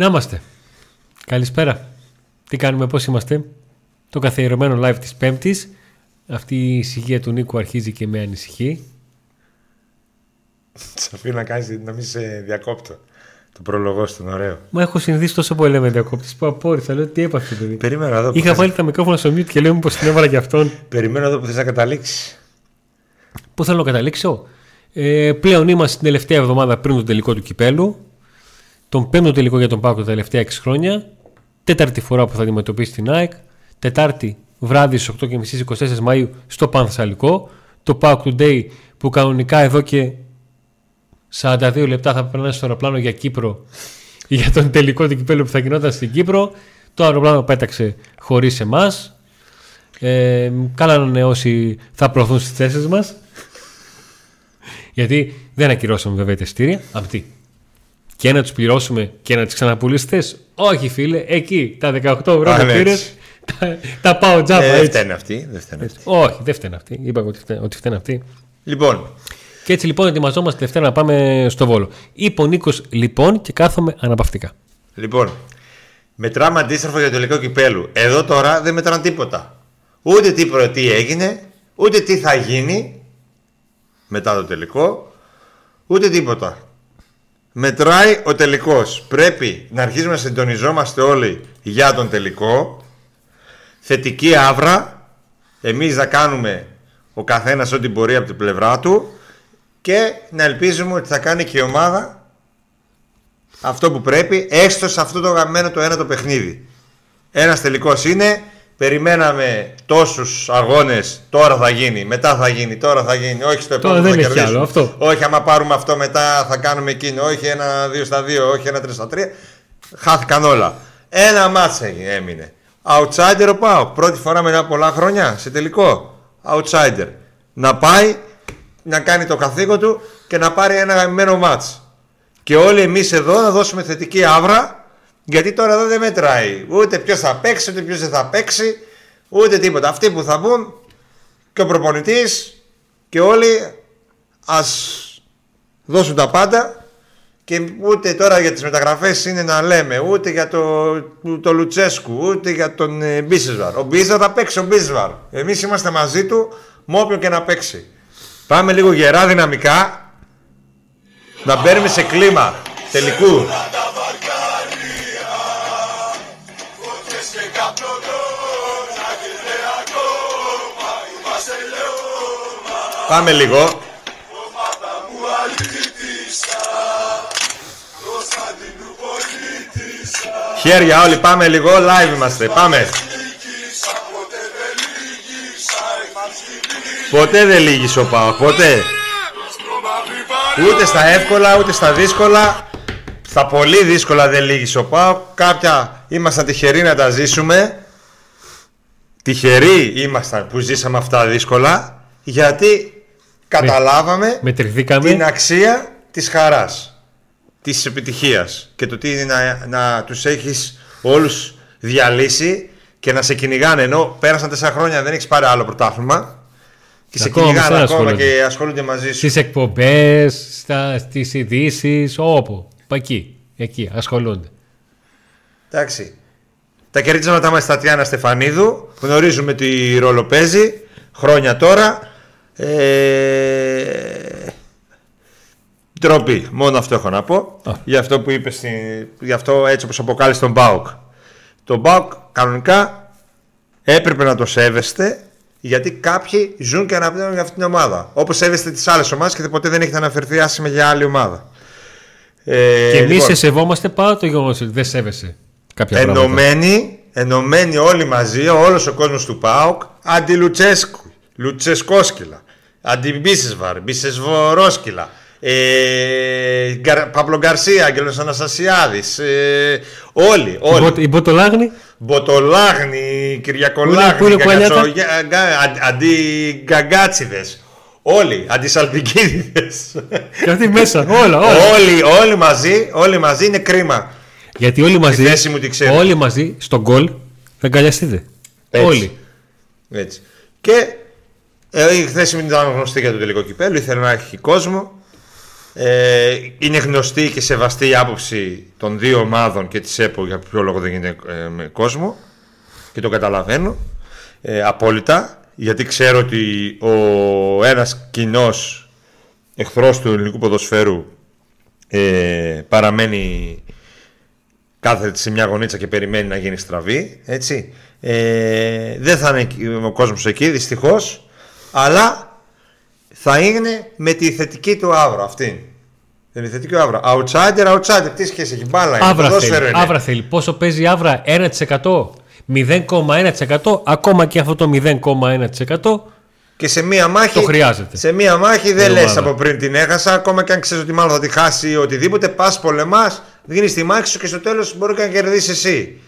Να είμαστε. Καλησπέρα. Τι κάνουμε, πώς είμαστε; Το καθιερωμένο live της Πέμπτης. Αυτή η ησυχία του Νίκου αρχίζει και με ανησυχεί. Σε αφήνω να κάνεις να μην σε διακόπτω. Το προλογό του είναι ωραίο. Μα έχω συνηθίσει τόσο πολύ με διακόπτες που απόρρισα. Λέω τι έπαθε παιδί. Περίμενα εδώ. που Είχα θες- βάλει τα μικρόφωνα στο mute και λέω μήπως την έβαλα και αυτόν. Περιμένω εδώ που θες να καταλήξεις. Πού θέλω να καταλήξω; Ε, πλέον είμαστε στην τελευταία εβδομάδα πριν το τελικό του κυπέλου. Τον πέμπτο τελικό για τον Πάκο τα τελευταία 6 χρόνια. Τέταρτη φορά που θα αντιμετωπίσει την ΑΕΚ. Τετάρτη βράδυ στις 8.30 στις 24 Μαΐου στο Πανθεσσαλικό. Το Pauk Today που κανονικά εδώ και 42 λεπτά θα περνάει στο αεροπλάνο για Κύπρο για τον τελικό του κυπέλου που θα γινόταν στην Κύπρο. Το αεροπλάνο πέταξε χωρίς εμάς. Ε, καλά να είναι όσοι θα προωθούν στις θέσεις μας. Γιατί δεν ακυρώσαμε βέβαια τα εισιτήρια. Αυτή. Και να τους πληρώσουμε και να τις ξαναπουλήσεις θες. Όχι, φίλε, εκεί τα 18 ευρώ Α, που ναι, πήρες. έτσι. Τα, τα πάω τζάμπα. Ε, δεν έτσι. φταίνε αυτοί. Δεν φταίνε αυτοί. Όχι, δεν φταίνε αυτοί. Είπα ότι φταίνε, ότι φταίνε αυτοί. Λοιπόν, Και έτσι λοιπόν ετοιμαζόμαστε Δευτέρα να πάμε στο Βόλο. Είπε ο Νίκος λοιπόν και κάθομαι αναπαυτικά. λοιπόν. Μετράμε αντίστροφο για το τελικό κυπέλου. Εδώ τώρα δεν μετράνε τίποτα. Ούτε τι προ- τι έγινε, ούτε τι θα γίνει μετά το τελικό, ούτε τίποτα. Μετράει ο τελικός. Πρέπει να αρχίσουμε να συντονιζόμαστε όλοι για τον τελικό. Θετική άβρα. Εμείς να κάνουμε ο καθένας ό,τι μπορεί από την πλευρά του και να ελπίζουμε ότι θα κάνει και η ομάδα αυτό που πρέπει, έστω σε αυτό το γαμμένο το ένα το παιχνίδι. Ένας τελικός είναι. Περιμέναμε τόσους αγώνες. Τώρα θα γίνει, μετά θα γίνει, τώρα θα γίνει. Όχι στο Τώρα επόμενο δεν θα έχει κερδίσουμε. άλλο, αυτό. Όχι, άμα πάρουμε αυτό μετά θα κάνουμε εκείνο. Όχι ένα 2 στα 2, όχι ένα 3 στα 3. Χάθηκαν όλα. Ένα μάτς έγινε- έμεινε. Outsider ο Πάο. Πρώτη φορά μετά πολλά χρόνια σε τελικό. Outsider. Να πάει να κάνει το καθήκον του και να πάρει ένα γαμμένο μάτς. Και όλοι εμείς εδώ να δώσουμε θετική άβρα γιατί τώρα εδώ δεν μετράει. Ούτε ποιος θα παίξει, ούτε ποιος δεν θα παίξει, ούτε τίποτα. Αυτοί που θα μπουν και ο προπονητής και όλοι ας δώσουν τα πάντα και ούτε τώρα για τις μεταγραφές είναι να λέμε ούτε για το, το Λουτσέσκου ούτε για τον ε, Μπίσεσβαρ. Ο Μπίσεσβαρ θα παίξει ο Μπίσεσβαρ. Εμείς είμαστε μαζί του με όποιον και να παίξει. Πάμε λίγο γερά δυναμικά να μπαίνουμε σε κλίμα τελικού. Πάμε λίγο. Χέρια όλοι πάμε λίγο, live είμαστε, πάμε. Ποτέ δεν λύγεις ο Πάοκ, ποτέ. Ούτε στα εύκολα, ούτε στα δύσκολα. Στα πολύ δύσκολα δεν λύγεις ο Πάοκ. Κάποια ήμασταν τυχεροί να τα ζήσουμε. Τυχεροί ήμασταν που ζήσαμε αυτά δύσκολα. Γιατί καταλάβαμε Μετρηθήκαμε. την αξία της χαράς, της επιτυχίας και το τι είναι να, να τους έχεις όλους διαλύσει και να σε κυνηγάνε ενώ πέρασαν τέσσερα χρόνια δεν έχεις πάρει άλλο πρωτάθλημα και σε Ακόμα κυνηγάνε με σένα ακόμα ασχολούνται. και ασχολούνται μαζί σου. Στις εκπομπές, στις ειδήσεις, όπου. Εκεί. Εκεί ασχολούνται. Εντάξει. Τα κερδίσματα μας στα Τιάννα Στεφανίδου γνωρίζουμε τι ρόλο παίζει χρόνια τώρα. Ε... Ντροπή. Μόνο αυτό έχω να πω. Α. Για αυτό που είπες, στην... για αυτό έτσι όπως αποκάλεσε τον Μπάουκ. Τον Μπάουκ κανονικά έπρεπε να το σέβεστε γιατί κάποιοι ζουν και αναπνέουν για αυτήν την ομάδα. Όπως σέβεστε τις άλλες ομάδες και ποτέ δεν έχετε αναφερθεί άσχημα για άλλη ομάδα. Ε, και εμείς λοιπόν, σε σεβόμαστε πάρα το γεγονός ότι δεν σέβεσαι κάποια πράγματα. ενωμένοι, ενωμένοι όλοι μαζί, όλος ο κόσμος του ΠΑΟΚ, αντι Λουτσέσκου, Λουτσεσκόσκυλα, αντι Μπίσεσβαρ, Μπίσεσβορόσκυλα, ε, Γκαρ, Παύλο Γκαρσία, Άγγελος Αναστασιάδης, ε, όλοι, Η όλοι. Μπο- Η Μποτολάγνη. Μποτολάγνη, Κυριακολάγνη, Πού είναι- πού είναι η Γκαγκατσο- γκα- γκα- αν- αντί Γκαγκάτσιδες, όλοι, αντί Σαλπικίδιδες. Και αυτή μέσα. Όλα, όλα. όλοι, όλοι μαζί, όλοι μαζί είναι κρίμα. Γιατί όλοι μαζί. θέση μου τη ξέρω. Όλοι μαζί στον γκολ θα αγκαλιαστείτε. Έτσι. Όλοι. Έτσι. Και ε, η θέση μου ήταν γνωστή για το τελικό κυπέλο. Ήθελε να έχει κόσμο. Ε, είναι γνωστή και σεβαστή η άποψη των δύο ομάδων και της ΕΠΟ για ποιο λόγο δεν γίνεται ε, με κόσμο και το καταλαβαίνω ε, απόλυτα γιατί ξέρω ότι ο ένας κοινός εχθρός του ελληνικού ποδοσφαίρου ε, παραμένει κάθεται σε μια γωνίτσα και περιμένει να γίνει στραβή έτσι. Ε, δεν θα είναι ο κόσμος εκεί δυστυχώς αλλά θα είναι με τη θετική του αύρα αυτή. Δεν είναι θετική αύρα. Outsider, outsider. Τι σχέση έχει. Μπάλα είναι. Άβρα ποδόσφαιρο θέλει. είναι. Άβρα θέλει. Πόσο παίζει η άβρα, 1%. 0,1% ακόμα και αυτό το 0,1% Και σε μία μάχη. Το χρειάζεται. Σε μία μάχη δεν Η λες ομάδα. από πριν την έχασα. Ακόμα και αν ξέρεις ότι μάλλον θα τη χάσει ή οτιδήποτε. Πας πολεμάς, δίνει τη μάχη σου και στο τέλος μπορεί και να κερδίσεις εσύ.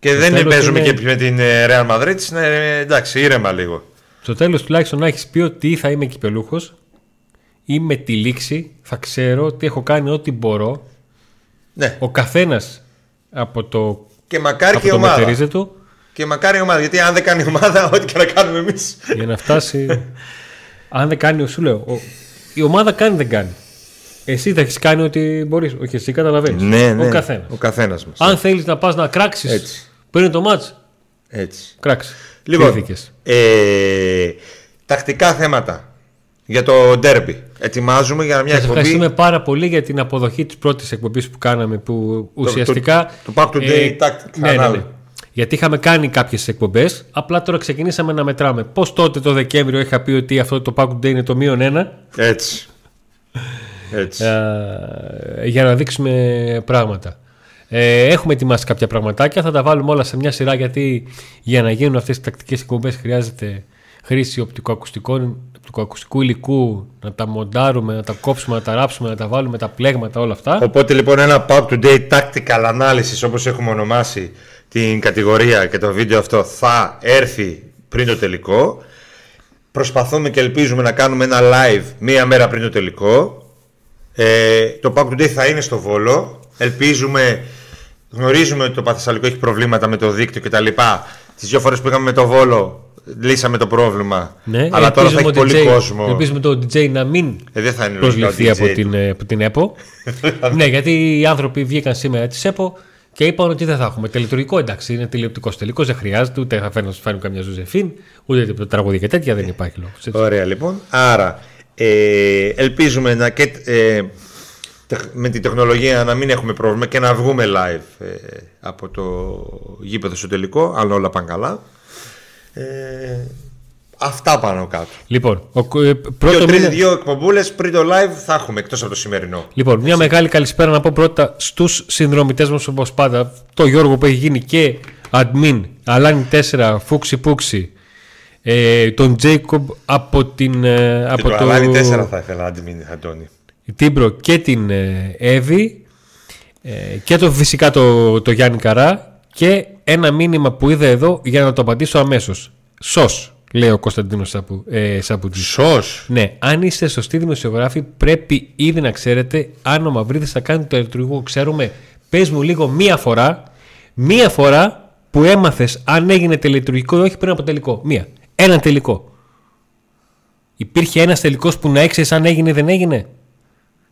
Και δεν τέλος παίζουμε είναι- και με την ε, Real Madrid. Είναι, εντάξει, ήρεμα λίγο. στο τέλος τουλάχιστον να έχεις πει ότι ή θα είμαι κυπελούχος ή με τη λήξη θα ξέρω ότι έχω κάνει ό,τι μπορώ Ναι. ο καθένας από το, Και μακάρι από και η το ομάδα. μετερίζε του Και μακάρι η ομάδα. Γιατί αν δεν κάνει η ομάδα, ό,τι και να κάνουμε εμείς. για να φτάσει αν δεν κάνει, σου λέω ο- η ομάδα κάνει δεν κάνει εσύ θα έχεις κάνει ό,τι μπορείς όχι εσύ καταλαβαίνεις Ναι, ναι. ο καθένας Ο καθένας μας. αν θέλεις να πας να κράξεις Έτσι. πριν το μάτς Έτσι. κράξει Λοιπόν, Κρίθηκες. ε, τακτικά θέματα για το ντέρμπι. Ετοιμάζουμε για μια Σας εκπομπή. ευχαριστούμε πάρα πολύ για την αποδοχή της πρώτης εκπομπής που κάναμε που ουσιαστικά... το Pack Today Tactic ναι, ναι, Canal. ναι. Γιατί είχαμε κάνει κάποιες εκπομπές, απλά τώρα ξεκινήσαμε να μετράμε. Πώς τότε το Δεκέμβριο είχα πει ότι αυτό το Pack Today είναι το μείον ένα, Έτσι. Έτσι. ε, για να δείξουμε πράγματα. Ε, έχουμε ετοιμάσει κάποια πραγματάκια, θα τα βάλουμε όλα σε μια σειρά γιατί για να γίνουν αυτές οι τακτικές εκπομπές χρειάζεται χρήση οπτικοακουστικών, οπτικοακουστικού υλικού, να τα μοντάρουμε, να τα κόψουμε, να τα ράψουμε, να τα βάλουμε τα πλέγματα, όλα αυτά. Οπότε λοιπόν ένα Pack Today Tactical Analysis όπως έχουμε ονομάσει την κατηγορία και το βίντεο αυτό θα έρθει πριν το τελικό. Προσπαθούμε και ελπίζουμε να κάνουμε ένα live μία μέρα πριν το τελικό. Ε, το PAOK Today θα είναι στο Βόλο. Ελπίζουμε, γνωρίζουμε ότι το Πανθεσσαλικό έχει προβλήματα με το δίκτυο κτλ. Τις δύο φορές που πήγαμε με το Βόλο λύσαμε το πρόβλημα. Ναι, Αλλά τώρα θα έχει ελπίζουμε πολύ ο DJ κόσμο. Ελπίζουμε το DJ να μην Ε, δεν θα είναι λογικά προσληφθεί ο από DJ. την, ε, από την ΕΠΟ. ναι, γιατί οι άνθρωποι βγήκαν σήμερα της ΕΠΟ και είπαν ότι δεν θα έχουμε τελετουργικό. Εντάξει, είναι τηλεοπτικός τελικός, δεν χρειάζεται, ούτε θα φέρνουν, φέρνουν καμιά Josephine, ούτε τίποτα τραγούδια και τέτοια, δεν υπάρχει λόγος. Ωραία λοιπόν. Άρα ε, ελπίζουμε να και, ε, τεχ- με την τεχνολογία να μην έχουμε πρόβλημα και να βγούμε live ε, από το γήπεδο στο τελικό, αν όλα πάνε καλά. Ε, αυτά πάνω κάτω. Λοιπόν, ο, ε, Δύο, πρώτο τρεις, μήνα- δύο εκπομπούλες πριν το live θα έχουμε εκτός από το σημερινό. Λοιπόν, μια μεγάλη καλησπέρα να πω πρώτα στους συνδρομητές μας όπως πάντα. Το Γιώργο που έχει γίνει και admin, Αλάνι 4, Φούξη Πούξη, ε, τον Τζέικομπ από την... ε, Και από το Αλάνι 4 θα ήθελα να αντιμείνει, Αντώνη. Τίμπρο και την ε, Εύη ε, και το, φυσικά το, το Γιάννη Καρά και ένα μήνυμα που είδα εδώ για να το απαντήσω αμέσως. Σος, λέει ο Κωνσταντίνος Σαπου, ε, Σαπουτζής. Σως. Ναι, αν είστε σωστοί δημοσιογράφοι, πρέπει ήδη να ξέρετε αν ο Μαυρίδης θα κάνει το ηλεκτρικό. Ξέρουμε, πες μου λίγο μία φορά, μία φορά που έμαθες αν έγινε τελετουργικό ή όχι πριν από τελικό. Μία. Ένα τελικό. Υπήρχε ένας τελικός που να έξερες αν έγινε ή δεν έγινε;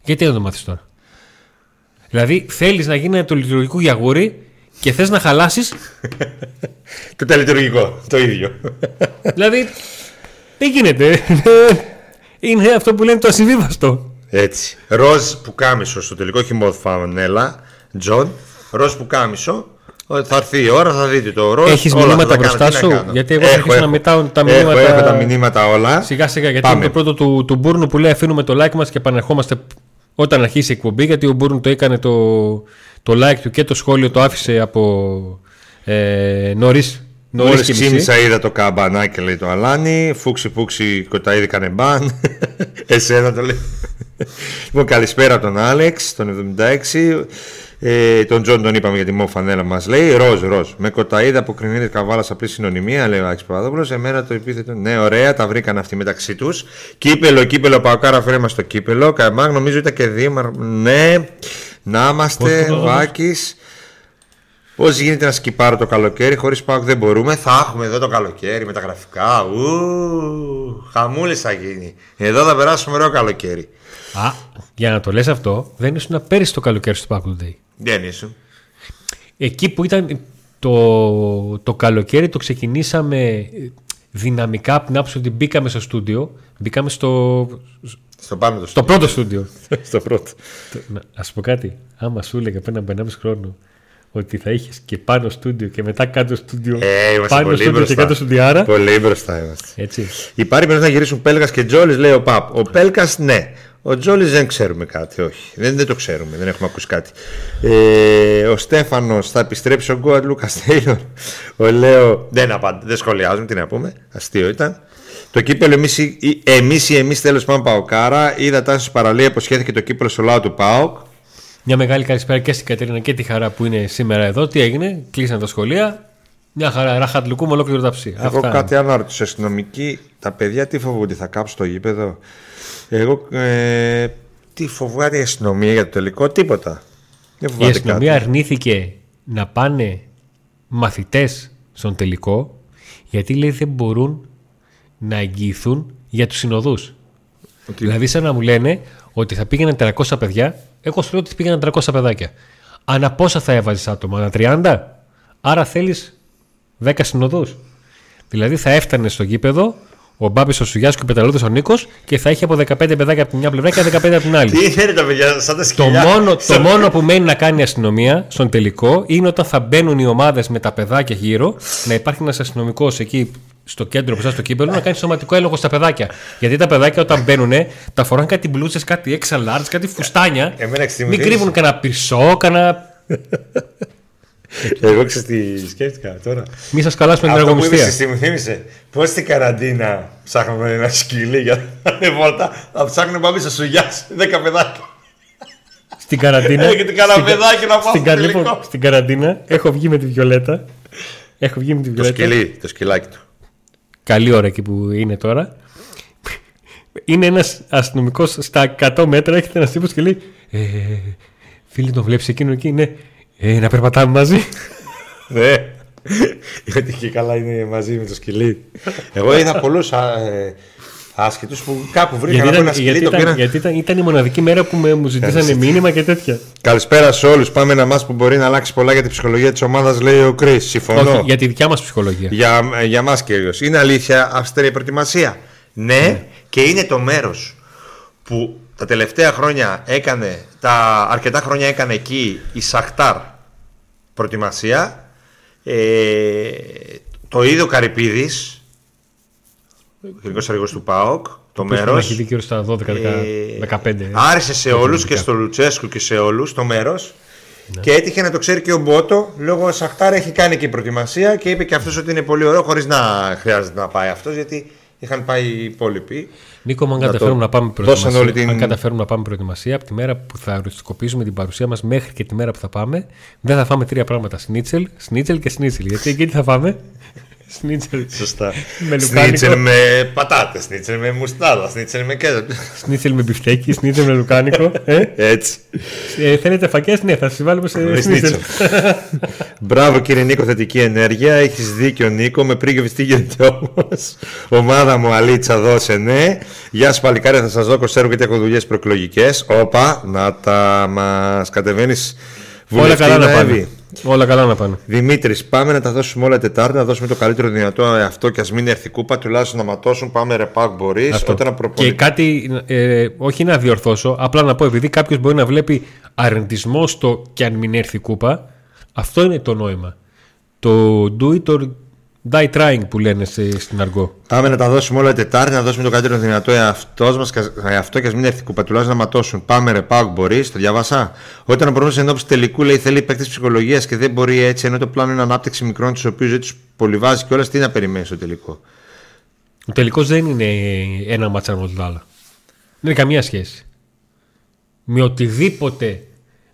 Γιατί δεν το μάθεις τώρα; Δηλαδή θέλεις να γίνει το λειτουργικό για γούρι και θες να χαλάσεις; Το τελετουργικό, το ίδιο. Δηλαδή, δεν γίνεται. Είναι αυτό που λένε το ασυμβίβαστο. Έτσι. Ροζ που κάμισο στο τελικό, όχι μόνο φανέλα. Τζον. Ροζ που κάμισο. Θα έρθει η ώρα, θα δείτε το ροζ. Έχεις όλα θα μηνύματα τα κάνω. μπροστά Τι να σου; κάνω. Γιατί εγώ θα Έχω, αρχίσω να έχω. μετάω τα Έχω, μηνύματα- Έχω, τα μηνύματα όλα. Σιγά σιγά, γιατί Πάμε. είναι το πρώτο του, του Μπούρνου που λέει αφήνουμε το like μας και επανερχόμαστε όταν αρχίσει η εκπομπή. Γιατί ο Μπούρνου το έκανε το, το like του και το σχόλιο το άφησε από ε, νωρίς. Νωρίς Μόλις και μισή. ξύμισα είδα το καμπανάκι λέει το Αλάνι. Φούξι φούξι κοταίδι κάνε μπαν. Εσένα το λέει. λοιπόν, καλησπέρα από τον Άλεξ, τον 76. Ε, τον Τζον τον είπαμε για τη μο φανέλα μας λέει. Ροζ, ροζ. Με κοταίδα που κρινείται καβάλας απλή συνωνυμία, λέει ο Άκης Παπαδόπουλος. Εμένα το επίθετο. Ναι, ωραία, τα βρήκαν αυτοί μεταξύ τους. Κύπελο, κύπελο, Παοκάρα, φέρε στο κύπελο. Καμάγ, νομίζω ήταν και δύο. μα- Ναι, να είμαστε. Πώς το Ο δώσες; Άκης. Πώς γίνεται να σκυπάρω το καλοκαίρι χωρίς πάω δεν μπορούμε. Θα έχουμε εδώ το καλοκαίρι με τα γραφικά. Ου, χαμούλης θα γίνει. Εδώ θα περάσουμε ωραίο καλοκαίρι. Α, για να το λες αυτό, δεν ήσουν πέρυσι το καλοκαίρι στο Pack Day. Δεν ήσουν. Εκεί που ήταν το, το καλοκαίρι το ξεκινήσαμε δυναμικά από την άποψη ότι μπήκαμε στο στούντιο. Μπήκαμε στο, Στο πάμε το στο πρώτο στούντιο. στο πρώτο. Α σου πω κάτι. Άμα σου έλεγα πριν από 1,5 χρόνο ότι θα είχες και πάνω στούντιο και μετά κάτω στούντιο. Ε, είμαστε πάνω πολύ στούντιο και μπροστά. κάτω στούντιάρα. Πολύ μπροστά είμαστε. Έτσι. Υπάρχει περίπτωση να γυρίσουν Πέλκας και Τζόλι, λέει ο Παπ. Ο Πέλκας, ναι. Ο Τζόλις δεν ξέρουμε κάτι, όχι. Δεν, δεν το ξέρουμε, δεν έχουμε ακούσει κάτι. Ε, ο Στέφανος θα επιστρέψει ο Γκόατ Λούκας Τέιλορ. Ο Λέο. Δεν, απαντ, δεν σχολιάζουμε, τι να πούμε. Αστείο ήταν. Το κύπελο εμείς εμείς ή εμείς τέλος πάντων Παοκάρα. Είδα τάση στην παραλίας, υποσχέθηκε το κύπελο στο λαό του Πάοκ. Μια μεγάλη καλησπέρα και στην Κατερίνα και τη χαρά που είναι σήμερα εδώ. Τι έγινε, κλείσαν τα σχολεία. Μια χαρά, ραχατλουκού με ολόκληρο ταψί. Εγώ κάτι άλλο να ρωτήσω. Αστυνομικοί, τα παιδιά τι φοβούνται, θα κάψουν το γήπεδο; Εγώ ε, τι φοβάται η αστυνομία για το τελικό, τίποτα. Δεν Η φοβάται αστυνομία κάτι. αρνήθηκε να πάνε μαθητές στον τελικό γιατί λέει δεν μπορούν να εγγυηθούν για τους συνοδούς. Ότι- Δηλαδή σαν να μου λένε ότι θα πήγαιναν 300 παιδιά, εγώ σου λέω ότι πήγαιναν 300 παιδάκια. Ανά πόσα θα έβαζες άτομα, ανά 30? Άρα θέλεις 10 συνοδούς. Δηλαδή θα έφτανε στο γήπεδο ο Μπάμπης ο Σουγιάς και ο Πεταλούδης ο Νίκος και θα είχε από 15 παιδάκια από τη μια πλευρά και 15 από την άλλη. Τι είναι τα παιδιά, σαν τα Το σκυλιά. μόνο, Σαν- το μόνο που μένει να κάνει η αστυνομία στον τελικό είναι όταν θα μπαίνουν οι ομάδες με τα παιδάκια γύρω να υπάρχει ένας αστυνομικός εκεί στο κέντρο μπροστά στο κύπελο να κάνει σωματικό έλεγχο στα παιδάκια. Γιατί τα παιδάκια όταν μπαίνουν τα φοράνε κάτι μπλούζες, κάτι extra large, κάτι φουστάνια. Εμένα ξέρεις τι μου Μην θύμισε. κρύβουν κανένα πυρσό, κανένα. Εγώ ξέρω τι σκέφτηκα τώρα. Μη σας καλάσουμε την Αυτό που είπες εργομιστία. εσύ μου θύμισε. Πώς στην καραντίνα ψάχνουμε ένα σκυλί για να είναι βόλτα. Θα ψάχνουμε πάμε σε σουγιά 10 παιδάκια. Στην καραντίνα. Έρχεται κανένα στην κα- παιδάκι να πάω στην στο κα- τελικό. λοιπόν, Στην καραντίνα έχω βγει με τη Βιολέτα. Έχω βγει με τη Το Βιολέτα. σκυλί, το σκυλάκι του. καλή ώρα εκεί που είναι τώρα. Είναι ένας αστυνομικός στα 100 μέτρα, έχετε ένας τύπος και λέει: ε, Φίλοι, τον βλέπεις εκείνο εκεί, ναι. Ε, να περπατάμε μαζί. Ναι. Γιατί και καλά είναι μαζί με το σκυλί. Εγώ είδα πολλούς άσχετου που κάπου βρήκαν γιατί από ήταν, ένα σκυλί γιατί το ήταν, πήραν. γιατί ήταν, ήταν η μοναδική μέρα που με, μου ζητήσανε μήνυμα και τέτοια. Καλησπέρα σε όλους. Πάμε ένα μάτς που μπορεί να αλλάξει πολλά για την ψυχολογία της ομάδας, λέει ο Κρι. Συμφωνώ. Όχι, για τη δικιά μας ψυχολογία. Για, για μας κυρίως. Είναι αλήθεια αυστηρή προετοιμασία. Ναι, και είναι το μέρος που τα τελευταία χρόνια έκανε, τα αρκετά χρόνια έκανε εκεί η Σαχτάρ προετοιμασία. Ε, το είδε ο Καρυπίδης, ο γενικός αργός του ΠΑΟΚ, το Που έχει μέρος. δει γύρω στα 12-15. Ε, Άρεσε σε όλους και στο Λουτσέσκου και σε όλους το μέρος και έτυχε να το ξέρει και ο Μπότο λόγω Σαχτάρ έχει κάνει και η προετοιμασία και είπε και αυτός ότι είναι πολύ ωραίο χωρίς να χρειάζεται να πάει αυτός γιατί είχαν πάει οι υπόλοιποι Νίκο, μου αν Να το καταφέρουμε να πάμε δώσαν προετοιμασία, όλη την- αν καταφέρουμε να πάμε προετοιμασία, από τη μέρα που θα οριστικοποιήσουμε την παρουσία μας μέχρι και τη μέρα που θα πάμε, δεν θα φάμε τρία πράγματα. Σνίτσελ, σνίτσελ και σνίτσελ. Γιατί εκεί τι θα φάμε; Σνίτσελ. Σωστά. Με Σνίτσελ λουκάνικο. με πατάτες, σνίτσελ με μουστάδα, σνίτσελ με κέντρο. Σνίτσελ με μπιφτέκι, σνίτσελ με λουκάνικο. Ε, Έτσι. ε, θέλετε φακές, ναι, θα σας βάλουμε σε Με σνίτσελ. σνίτσελ. Μπράβο κύριε Νίκο, θετική ενέργεια. Έχεις δίκιο Νίκο. Με πρίγευε τι γίνεται όμως. Ομάδα μου Αλίτσα, δώσε ναι. Γεια σα παλικάρια, θα σας δω κοσέρω γιατί έχω δουλειές προεκλογικές. Όπα, να τα μας κατεβαίνεις Όλα καλά να Εύη. πάνε. Όλα καλά να πάνε. Δημήτρης, πάμε να τα δώσουμε όλα Τετάρτη, να δώσουμε το καλύτερο δυνατό αυτό και ας μην έρθει κούπα, τουλάχιστον να ματώσουν. Πάμε ρε πακ μπορείς. Αυτό. Όταν Και προπονητή. κάτι, ε, όχι να διορθώσω, απλά να πω, επειδή κάποιος μπορεί να βλέπει αρνητισμό στο και αν μην έρθει η κούπα, αυτό είναι το νόημα. Το do it or die trying που λένε σε- στην αργό. Πάμε να τα δώσουμε όλα Τετάρτη, να δώσουμε το καλύτερο δυνατό εαυτός μας, αυτό και ας μην έρθει κούπα, τουλάχιστον να ματώσουν. Πάμε ρε πακ μπορείς, το διαβάσα. Όταν ο πρόγραμμα εν ώψη τελικού λέει θέλει παίκτε ψυχολογίας και δεν μπορεί έτσι, ενώ το πλάνο είναι ανάπτυξη μικρών, τους οποίους δεν τους πολυβάζει και όλα, τι να περιμένεις στο τελικό; Ο τελικός δεν είναι ένα μάτσα με το άλλο. Δεν έχει καμία σχέση. Με οτιδήποτε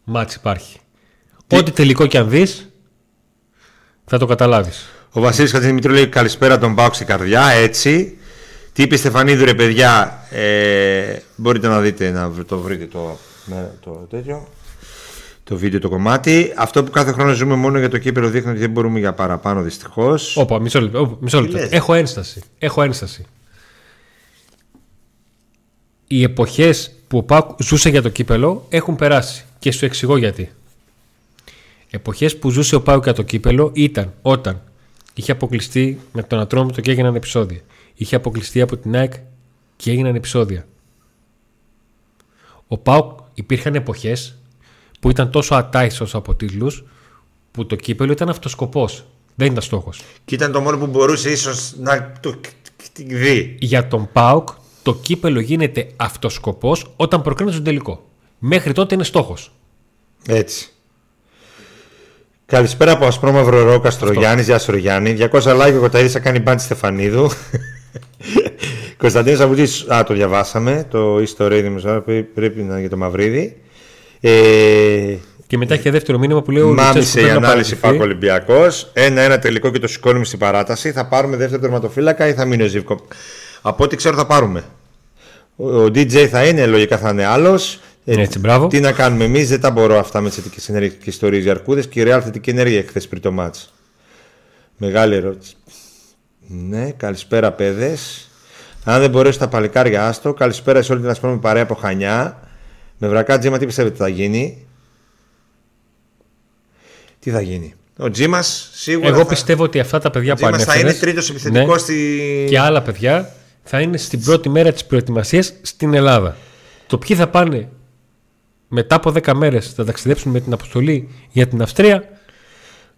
μάτς υπάρχει. Ό,τι τελικό κι αν δεις, θα το καταλάβεις. Ο Βασίλης Χατζημητρίου λέει καλησπέρα τον Πάουξ στην καρδιά, έτσι. Τι είπε η Στεφανίδου ρε παιδιά, ε, μπορείτε να δείτε, να βρ- το βρείτε το, με- το τέτοιο. Το το βίντεο το κομμάτι. Αυτό που κάθε χρόνο ζούμε μόνο για το κύπελο δείχνει ότι δεν μπορούμε για παραπάνω δυστυχώς. Όπα, μισό λεπτό. όπα, μισό λεπτό. λες; Έχω ένσταση. Έχω ένσταση. Οι εποχές που ο Πάουκ ζούσε για το κύπελο έχουν περάσει. Και σου εξηγώ γιατί. Εποχές που ζούσε ο Πάουκ για το κύπελο ήταν όταν είχε αποκλειστεί με τον Ατρόμητο και έγιναν επεισόδια. Είχε αποκλειστεί από την ΑΕΚ και έγιναν επεισόδια. Ο Πάουκ υπήρχαν εποχές που ήταν τόσο ατάισος από τίτλους που το κύπελο ήταν αυτοσκοπό. Δεν ήταν στόχος. Και ήταν το μόνο που μπορούσε ίσως να το δει. Για τον ΠΑΟΚ το κύπελο γίνεται αυτοσκοπός όταν προκρίνεται στον τελικό. Μέχρι τότε είναι στόχος. Έτσι. Καλησπέρα από Ασπρόμαυρο Ρόκα Στρογιάννη. Γεια σου, Γιάννη. 200 like ο Κοταίδη θα κάνει μπάντι Στεφανίδου. Κωνσταντίνος Αμπούτζη, α, το διαβάσαμε. Το ιστορία δημοσιογράφο πρέπει να είναι για το Μαυρίδη. Ε, Και μετά έχει δεύτερο μήνυμα που λέει ο Λουτσέσκου Μάμισε η πρέπει να ανάλυση παραιτηθεί. Πάκο Ολυμπιακός. Ένα-ένα τελικό και το σηκώνουμε στην παράταση. Θα πάρουμε δεύτερο τερματοφύλακα ή θα μείνει ο Ζήβκο. Από ό,τι ξέρω θα πάρουμε. Ο, ο DJ θα είναι, λογικά θα είναι άλλος. Έτσι, μπράβο. Τι να κάνουμε εμείς, δεν τα μπορώ αυτά με τις θετικές ενέργειες και ιστορίες για αρκούδες και η Real θετική ενέργεια εχθές πριν το μάτς. Μεγάλη ερώτηση. Ναι, καλησπέρα παιδες. Αν δεν μπορέσει τα παλικάρια, άστο. Καλησπέρα σε όλη την ασπρόμη παρέα από Χανιά. Με βρακά τζίμα, τι πιστεύετε θα γίνει; Τι θα γίνει; Ο Τζίμας σίγουρα. Εγώ θα... πιστεύω ότι αυτά τα παιδιά ο που Τζίμας θα ανέφερες, είναι τρίτος επιθετικός ναι, στη. και άλλα παιδιά θα είναι στην πρώτη μέρα της προετοιμασίας στην Ελλάδα. Το ποιοι θα πάνε μετά από 10 μέρες θα ταξιδέψουν με την αποστολή για την Αυστρία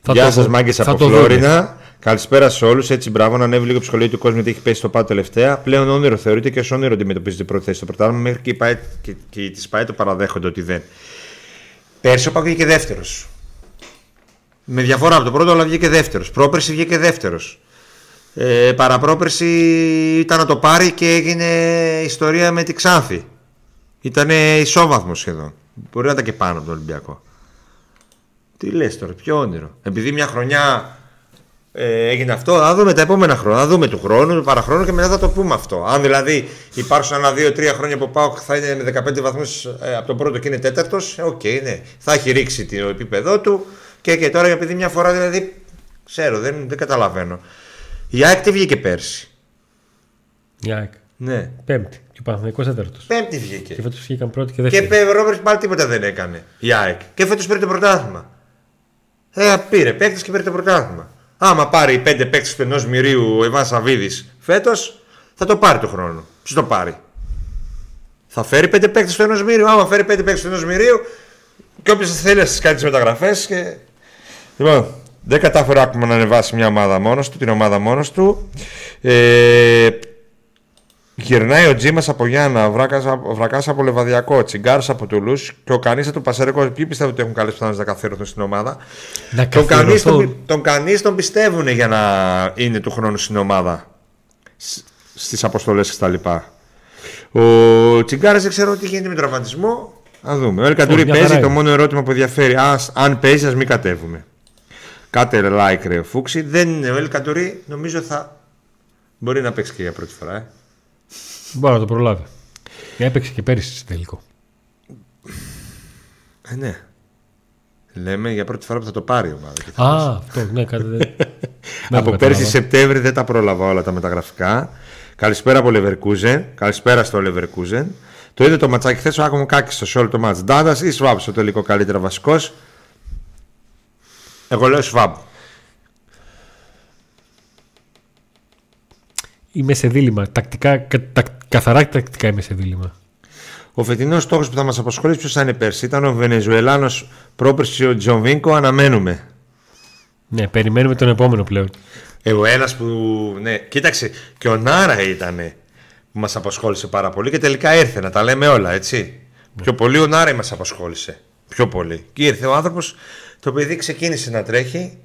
θα Γεια το σας, δω- μάγκες θα από το δούμε. Φλόρινα. Καλησπέρα σε όλους. Έτσι, μπράβο να ανέβει λίγο η ψυχολογία του κόσμου γιατί έχει πέσει το πάτο τελευταία. Πλέον όνειρο θεωρείται και ως όνειρο αντιμετωπίζεται η πρώτη θέση στο πρωτάθλημα. Μέχρι και οι ΠΑΕ και, και οι της ΠΑΕ το παραδέχονται ότι δεν. Πέρσι ο ΠΑΟΚ βγήκε δεύτερος. Με διαφορά από το πρώτο, αλλά βγήκε δεύτερος. Πρόπερση βγήκε δεύτερος. Ε, παραπρόπερση ήταν να το πάρει και έγινε ιστορία με τη Ξάνθη. Ήταν ισόβαθμος σχεδόν. Μπορεί να ήταν και πάνω από τον Ολυμπιακό. Τι λες τώρα, ποιο όνειρο. Επειδή μια χρονιά ε, έγινε αυτό, θα δούμε τα επόμενα χρόνια. Θα δούμε του χρόνου, του παραχρόνου και μετά θα το πούμε αυτό. Αν δηλαδή υπάρξουν ένα, δύο, τρία χρόνια που ο ΠΑΟΚ θα είναι με 15 βαθμούς ε, από τον πρώτο και είναι τέταρτος, ε, οκ, ναι. Θα έχει ρίξει το επίπεδό του και, και τώρα επειδή μια φορά δηλαδή. Ξέρω, δεν, δεν καταλαβαίνω. Η ΑΕΚ τι βγήκε πέρσι; Η ΑΕΚ. Ναι. Πέμπτη. Και ο Παναθηναϊκός τέταρτος. Πέμπτη βγήκε. Και φέτος βγήκαν πρώτη και Και δεύτερη. ο Ρόμπερτ πάλι τίποτα δεν έκανε. Η ΑΕΚ. Και φέτος πήρε το πρωτάθλημα. Ε, πήρε παίκτες και πήρε το πρωτάθλημα. Άμα πάρει πέντε παίκτες του ενός μυρίου ο Ιβάν Σαββίδης φέτος, θα το πάρει το χρόνο. Ποιος το πάρει; Θα φέρει πέντε παίκτες του ενός μυρίου. Άμα φέρει πέντε παίκτες του ενός μυρίου, και όποιος θέλει να σας κάνει τις μεταγραφές. Και... Λοιπόν, δεν κατάφερε ακόμα να ανεβάσει μια ομάδα μόνος του, την ομάδα μόνος του. Ε, Γυρνάει ο Τζίμας από Γιάννα, ο Βρακάς από Λεβαδιακό, Τσιγκάρο από Τουλούς και ο Κανής από το Πασαρικό. Ποιοι πιστεύετε ότι έχουν καλέ πιθανότητε να καθιερωθούν στην ομάδα; Να Τον Κανής καθιερωθούν. τον, τον, Κανείς τον πιστεύουν για να είναι του χρόνου στην ομάδα; Στις αποστολές κτλ. Ο Τσιγκάρας δεν ξέρω τι γίνεται με τον τραυματισμό. Α δούμε. Ο Ελκαντούρη Όχι, μια παίζει. χαρά Το είναι. μόνο ερώτημα που ενδιαφέρει, ας, αν παίζει, ας μην κατέβουμε. Κάτε like ρε Φούξη. Δεν είναι. Ο Ελκαντούρη νομίζω θα μπορεί να παίξει και για πρώτη φορά. Ε. Μπορεί να το προλάβει. Έπαιξε και πέρυσι στο τελικό. Ε, ναι. Λέμε για πρώτη φορά που θα το πάρει η ομάδα. και θα Α, αυτό, ναι, κάτι δεν. δεν το από πέρσι κατάλαβα. Σεπτέμβρη δεν τα πρόλαβα όλα τα μεταγραφικά. Καλησπέρα από Leverkusen. Καλησπέρα στο Leverkusen. Το είδε το ματσάκι χθες ο Άκομο Κάκης σε όλο το μάτς. Ντάντας ή Σβάμπ στο τελικό καλύτερα βασικός. Εγώ λέω Σβάμπ. Είμαι σε δίλημα. Τακτικά, κα, τα, καθαρά τακτικά είμαι σε δίλημα. Ο φετινός στόχος που θα μας απασχολήσει ποιος θα είναι πέρσι; Ήταν ο Βενεζουελάνο πρόπερσι ο Τζοβίνκο. Αναμένουμε. Ναι, περιμένουμε τον επόμενο πλέον. Ε, ο ένας που. Ναι, κοίταξε. Και ο Νάρα ήταν που μας απασχόλησε πάρα πολύ και τελικά ήρθε να τα λέμε όλα, έτσι. Πιο πολύ ο Νάρα μας απασχόλησε. Πιο πολύ. Και ήρθε ο άνθρωπος, το παιδί ξεκίνησε να τρέχει.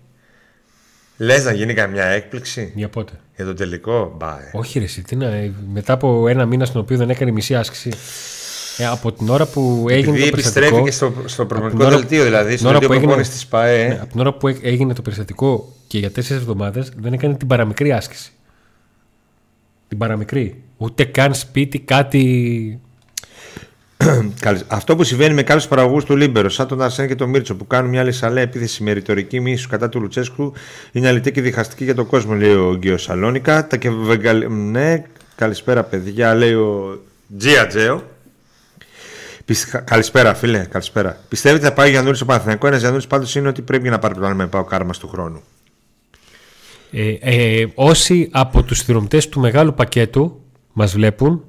Λες να γίνει καμιά έκπληξη; Για πότε; για το τελικό; Μπα, ε. Όχι, ρε, εσύ, τι να, ε, μετά από ένα μήνα στον οποίο δεν έκανε μισή άσκηση. Ε, από την ώρα που έγινε Επειδή το επιστρέφει περιστατικό. και στο, στο την προπονητικό ώρα- δελτίο, δηλαδή την στο ώρα δελτίο που έγινε- προπόνησης της ΠΑΕ. Ναι, από την ώρα που έ- έγινε το περιστατικό και για τέσσερις εβδομάδες δεν έκανε την παραμικρή άσκηση. Την παραμικρή. Ούτε καν σπίτι κάτι. Καλή- Αυτό που συμβαίνει με κάποιους παραγωγούς του Λίμπερο, σαν τον Αρσέν και τον Μίρτσο, που κάνουν μια λησαλέα επίθεση με ρητορική μίσους κατά του Λουτσέσκου, είναι αλητή και διχαστική για τον κόσμο, λέει ο Γκέο Σαλόνικα. Τα και βεγγαλ- Ναι, καλησπέρα παιδιά, λέει ο Τζία Τζέο. Πισ- Καλησπέρα, φίλε, καλησπέρα. Πιστεύετε θα πάει ο Γιαννούρη στο Παναθηναϊκός; Ένας Γιαννούρη πάντως είναι ότι πρέπει να πάρει πλάνο με πάω κάρμα του χρόνου. Ε, ε, όσοι από τους συνδρομητές του μεγάλου πακέτου μας βλέπουν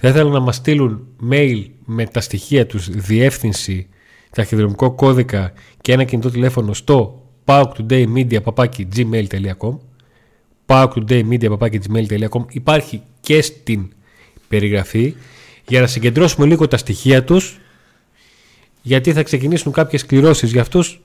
θα ήθελα να μας στείλουν mail με τα στοιχεία τους, διεύθυνση, ταχυδρομικό κώδικα και ένα κινητό τηλέφωνο στο pauktoday.media.gmail.com pauktoday.media.gmail.com Υπάρχει και στην περιγραφή. Για να συγκεντρώσουμε λίγο τα στοιχεία τους γιατί θα ξεκινήσουν κάποιες κληρώσεις για αυτούς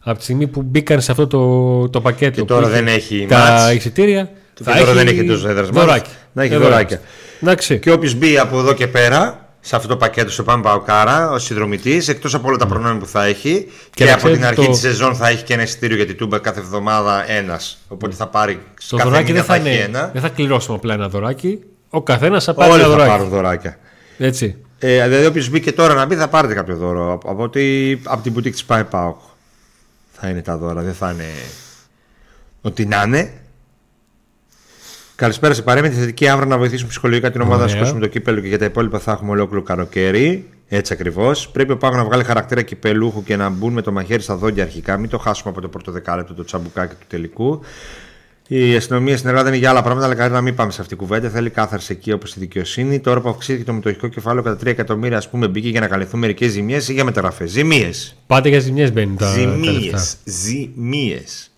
από τη στιγμή που μπήκαν σε αυτό το, το πακέτο Και τώρα που δεν είχε έχει τα μάτς. εισιτήρια Και τώρα δεν έχει τους έδρας μάτς. δωράκι. Να έχει Εδώ δωράκια. είμαστε. Εντάξει. Και όποιος μπει από εδώ και πέρα σε αυτό το πακέτο στο Πάμε Παοκάρα ω συνδρομητής, εκτός από όλα τα προνόμια που θα έχει και, να από την ξέρετε αρχή το- της σεζόν θα έχει και ένα εισιτήριο για την Τούμπα κάθε εβδομάδα ένας. Οπότε θα πάρει Το κάθε δωράκι μήνα δεν θα, θα έχει είναι, ένα. δεν θα κληρώσουμε απλά ένα δωράκι. Ο καθένας θα πάρει Όλοι ένα θα δωράκι. πάρουν δωράκια. Έτσι. Ε, δηλαδή, όποιος μπει και τώρα να μπει, θα πάρετε κάποιο δώρο. Από, από, ότι, από την boutique της Πάει Πάοκ. Θα είναι τα δώρα, δεν θα είναι. Ό,τι να είναι. Καλησπέρα σε παρέμει τη θετική αύριο να βοηθήσουμε ψυχολογικά την ομάδα να Ωραία. σηκώσουμε το κύπελο και για τα υπόλοιπα θα έχουμε ολόκληρο καλοκαίρι. Έτσι ακριβώς. Πρέπει ο Πάγος να βγάλει χαρακτήρα κυπελούχου και να μπουν με το μαχαίρι στα δόντια αρχικά. Μην το χάσουμε από το πρώτο δεκάλεπτο το τσαμπουκάκι του τελικού. Η αστυνομία στην Ελλάδα είναι για άλλα πράγματα, αλλά καλύτερα να μην πάμε σε αυτή την κουβέντα. Θέλει κάθαρση εκεί όπως η δικαιοσύνη. Τώρα που αυξήθηκε το μετοχικό κεφάλαιο κατά 3 εκατομμύρια, ας πούμε, μπήκε για να καλυφθούν μερικές ζημιέ ή για μεταγραφές. Ζημίες. Πάτε για ζημιέ μπαίνει τα, τα Ζημίες. λεφτά. Ζημίες.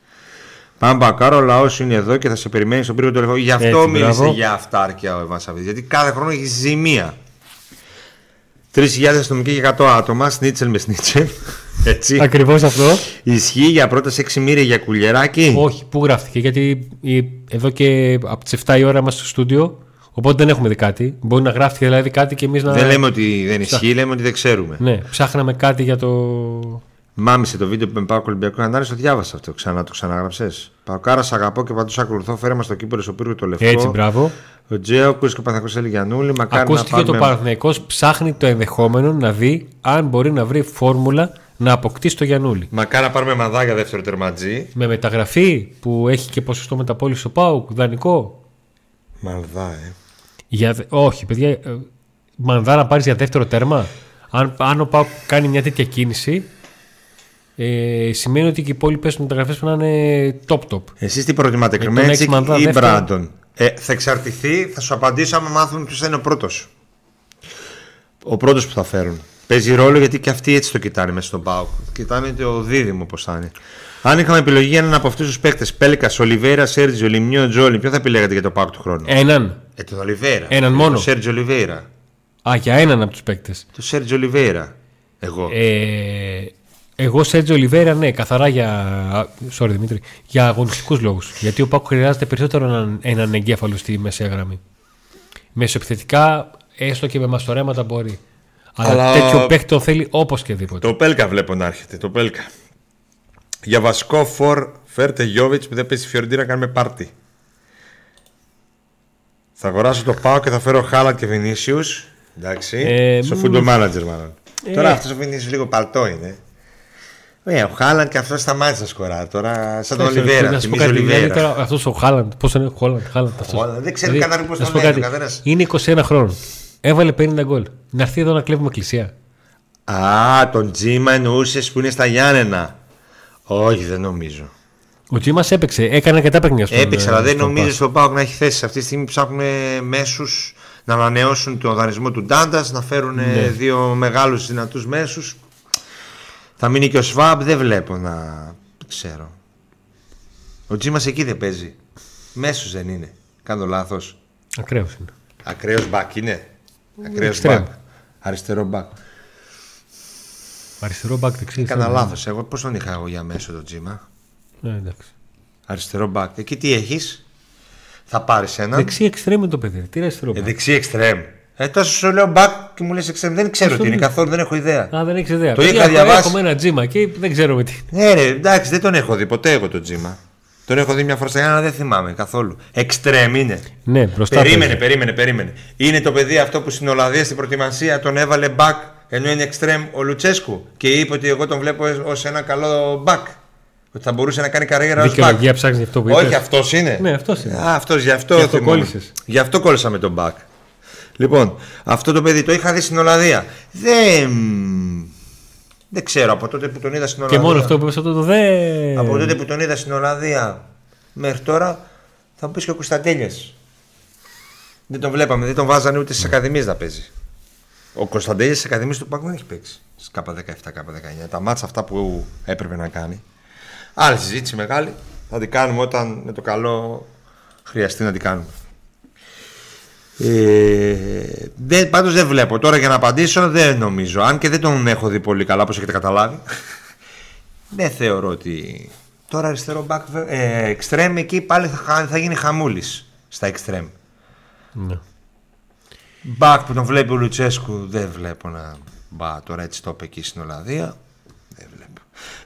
Πάμε μπακάρο, ο λαός είναι εδώ και θα σε περιμένει στον πύργο του ελεγχού. Γι' αυτό Έτσι, μίλησε μπράβο. για αυτάρκεια ο Εβάν Σαββίδη. Γιατί κάθε χρόνο έχει ζημία. 3.000 αστυνομικοί και 100 άτομα, σνίτσελ με σνίτσελ. Έτσι. Ακριβώς αυτό. Ισχύει για πρόταση 6 μοίρια για κουλιεράκι. Όχι, πού γράφτηκε, γιατί η- εδώ και από τις 7 η ώρα είμαστε στο στούντιο. Οπότε δεν έχουμε δει κάτι. Μπορεί να γράφτηκε δηλαδή κάτι και εμείς να. Δεν λέμε ότι δεν ισχύει, λέμε ότι δεν ξέρουμε. Ναι, ψάχναμε κάτι για το. Μάμισε το βίντεο που με πάω Ολυμπιακό Ανάρι, το διάβασα αυτό. Ξανά το ξανάγραψε. Παοκάρα, σ' αγαπώ και παντού σ' ακολουθώ. Φέρε μας το κύπελο στο πύργο το λευκό. Έτσι, μπράβο. Ο Τζέο, ακούσει και ο Παναθηναϊκός έλεγε Γιαννούλη. Μακάρι Ακούστηκε να ότι ο πάρουμε... Παναθηναϊκός ψάχνει το ενδεχόμενο να δει αν μπορεί να βρει φόρμουλα να αποκτήσει το Γιανούλη. Μακάρι να πάρουμε μαδάκια δεύτερο τερματζή. Με μεταγραφή που έχει και ποσοστό μεταπόληση στο ΠΑΟΚ, δανεικό. Μαλδά, ε. Για, δε- όχι, παιδιά, ε, μανδά να πάρεις για δεύτερο τέρμα. Αν, αν ο ΠΑΟΚ κάνει μια τέτοια κίνηση, ε, σημαίνει ότι και οι υπόλοιπες μεταγραφές πρέπει να είναι top-top. Εσείς τι προτιμάτε, Με τον Κρυμέντσικ έξι μανδά ή δεύτερο. Μπράντον; Ε, θα εξαρτηθεί, θα σου απαντήσω άμα μάθουμε ποιος θα είναι ο πρώτος. Ο πρώτος που θα φέρουν. Παίζει ρόλο γιατί και αυτοί έτσι το κοιτάνε μέσα στον Πάοκ. Κοιτάνε το δίδυμο πώς θα είναι. Αν είχαμε επιλογή για έναν από αυτούς τους παίκτες, Πέλκα, Ολιβέρα, Σέρτζιο, Λιμιό, Τζόλι, ποιο θα επιλέγατε για το Πάοκ του χρόνου; Έναν. Ε, τον Ολιβέρα. Έναν Ε, μόνο. Το Σέρτζιο Ολιβέρα. Α, για έναν από τους παίκτες. Το Σέρτζιο Ολιβέρα. Εγώ. Ε, εγώ, Σέρτζο Ολιβέρα, ναι, καθαρά για. Sorry, Δημήτρη. Για αγωνιστικούς λόγους. Γιατί ο Πάκου χρειάζεται περισσότερο έναν, έναν εγκέφαλο στη μεσαία γραμμή. Μεσοεπιθετικά, έστω και με μαστορέματα μπορεί. Αλλά, Αλλά- τέτοιο παίκτη τον θέλει όπως και δίποτε. Το Πέλκα βλέπω να έρχεται. Το Πέλκα. Για βασικό φορ φέρτε Γιώβιτς που δεν παίζει στη Φιωρντίνα να κάνουμε πάρτι. Θα αγοράσω το Πάο και θα φέρω Χάλαντ και Βινίσιους. Εντάξει. Ε, στο μ. football manager μάλλον. Ε. Τώρα αυτός ο Βινίσιους λίγο παλτό είναι. Ε, ο Χάλαντ και αυτός σταμάτησε να σκορά. Τώρα σαν τον Ολιβέρα. Να σου πω Θυμίζει κάτι. Δηλαδή, Ολιβέρα. τώρα αυτός ο Χάλαντ, πώς είναι ο Χόλαντ, Χάλαντ αυτός. Χόλαντ, δεν ξέρω Δηλαδή, καταρχήν πώς να τον σου πω λένε κάτι. ο καθένας. Είναι 21 χρόνων. Έβαλε 50 γκολ. Να έρθει εδώ να κλέβουμε εκκλησία. Α, τον Τζίμα εννοούσες που είναι στα Γιάννενα. Όχι, δεν νομίζω. Ο Τζίμας έπαιξε, έκανε αρκετά παιχνίδια στον Έπαιξε, αλλά ε, δεν στον νομίζω Πας. στον Πάοκ να έχει θέση. Αυτή τη στιγμή ψάχνουν μέσους να ανανεώσουν τον δανεισμό του Ντάντας, να φέρουν Ναι. δύο μεγάλους δυνατούς μέσους. Θα μείνει και ο Σβάμπ, δεν βλέπω να. Δεν ξέρω. Ο Τζίμας εκεί δεν παίζει. Μέσος δεν είναι. Κάνω λάθος. Ακραίος είναι. Ακραίος μπακ είναι. Ακραίος εξτρέμ. μπακ. Αριστερό μπακ. Αριστερό μπακ δεξί. Κάνα αριστερό. λάθος. Εγώ πώς τον είχα εγώ για μέσο τον Τζίμα; Ναι, εντάξει. Αριστερό μπακ. Εκεί τι έχεις; Θα πάρεις έναν. Δεξί εξτρέμ είναι το παιδί. Τι είναι αριστερό Ε, μπακ. δεξί εξτρέμ. Ε, τόσο σου λέω μπακ και μου λες εξτρέμ. Δεν ξέρω Πώς τι το είναι λέω. καθόλου, δεν έχω ιδέα. Α, δεν έχεις ιδέα. Το Παιδιά, είχα έχω- διαβάσει. Έχουμε ένα τζίμα και δεν ξέρουμε τι. Ναι, ρε, εντάξει, δεν τον έχω δει ποτέ εγώ τον Τζίμα. Τον έχω δει μια φορά αλλά δεν θυμάμαι καθόλου. Εξτρέμ είναι. Ναι, μπροστά. Περίμενε, παίζει. περίμενε, περίμενε. Είναι το παιδί αυτό που στην Ολλανδία στην προετοιμασία τον έβαλε back ενώ είναι εξτρέμ ο Λουτσέσκου και είπε ότι εγώ τον βλέπω ω ένα καλό back. Ότι θα μπορούσε να κάνει καριέρα ως back. Δικαιολογία ψάχνεις αυτό που Όχι, είπες. αυτός είναι. Ναι, αυτός είναι. Α, αυτός, γι' αυτό, Γι' αυτό θυμόμαι. κόλλησες. Γι' αυτό κόλλησα με τον back. Λοιπόν, αυτό το παιδί το είχα δει στην Ολλανδία. Δεν. Δεν ξέρω από τότε που τον είδα στην Και Ολλανδία. μόνο αυτό που είπες αυτό το δε. Από τότε που τον είδα στην Ολλανδία μέχρι τώρα θα μου πεις και ο Κωνσταντέλια. Δεν τον βλέπαμε, δεν τον βάζανε ούτε στις ακαδημίες να παίζει. Ο Κωνσταντέλια στις ακαδημίες του Παγκού δεν έχει παίξει. Στις K17, K19. Τα μάτσα αυτά που έπρεπε να κάνει. Άλλη συζήτηση μεγάλη. Θα την κάνουμε όταν με το καλό χρειαστεί να την κάνουμε. Ε, δεν, πάντως δεν βλέπω. Τώρα για να απαντήσω δεν νομίζω. Αν και δεν τον έχω δει πολύ καλά όπως έχετε καταλάβει. δεν θεωρώ ότι... Τώρα αριστερό back ε, extreme εκεί πάλι θα, χα- θα γίνει χαμούλης στα extreme. Ναι. Back που τον βλέπει ο Λουτσέσκου δεν βλέπω να μπα τώρα έτσι το είπε εκεί στην Ολλανδία.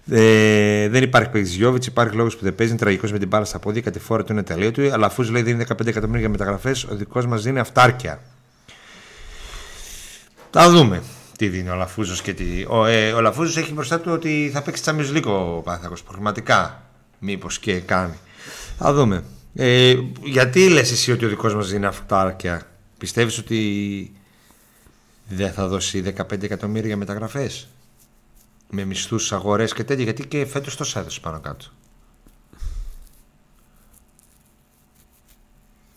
Δεν βλέπω. Ε, δεν υπάρχει παίκτης Γιώβιτς, υπάρχει λόγος που δεν παίζει. Είναι τραγικός με την μπάλα στα πόδια. Κάτι φόρα του είναι τελείο του. Αλλά αφού λέει δίνει 15 εκατομμύρια για μεταγραφές, ο δικός μας δίνει αυτάρκεια. Θα δούμε τι δίνει ο Λαφούζος και τι. Ο, ε, ο Λαφούζος έχει μπροστά του ότι θα παίξει Champions League ο Πάθακος προγραμματικά. Μήπως και κάνει. Θα δούμε. Ε, γιατί λες εσύ ότι ο δικός μας δίνει αυτάρκεια, Πιστεύεις ότι δεν θα δώσει 15 εκατομμύρια για μεταγραφές; Με μισθούς, αγορές και τέτοια. Γιατί και φέτος τόσα έδωσε πάνω κάτω.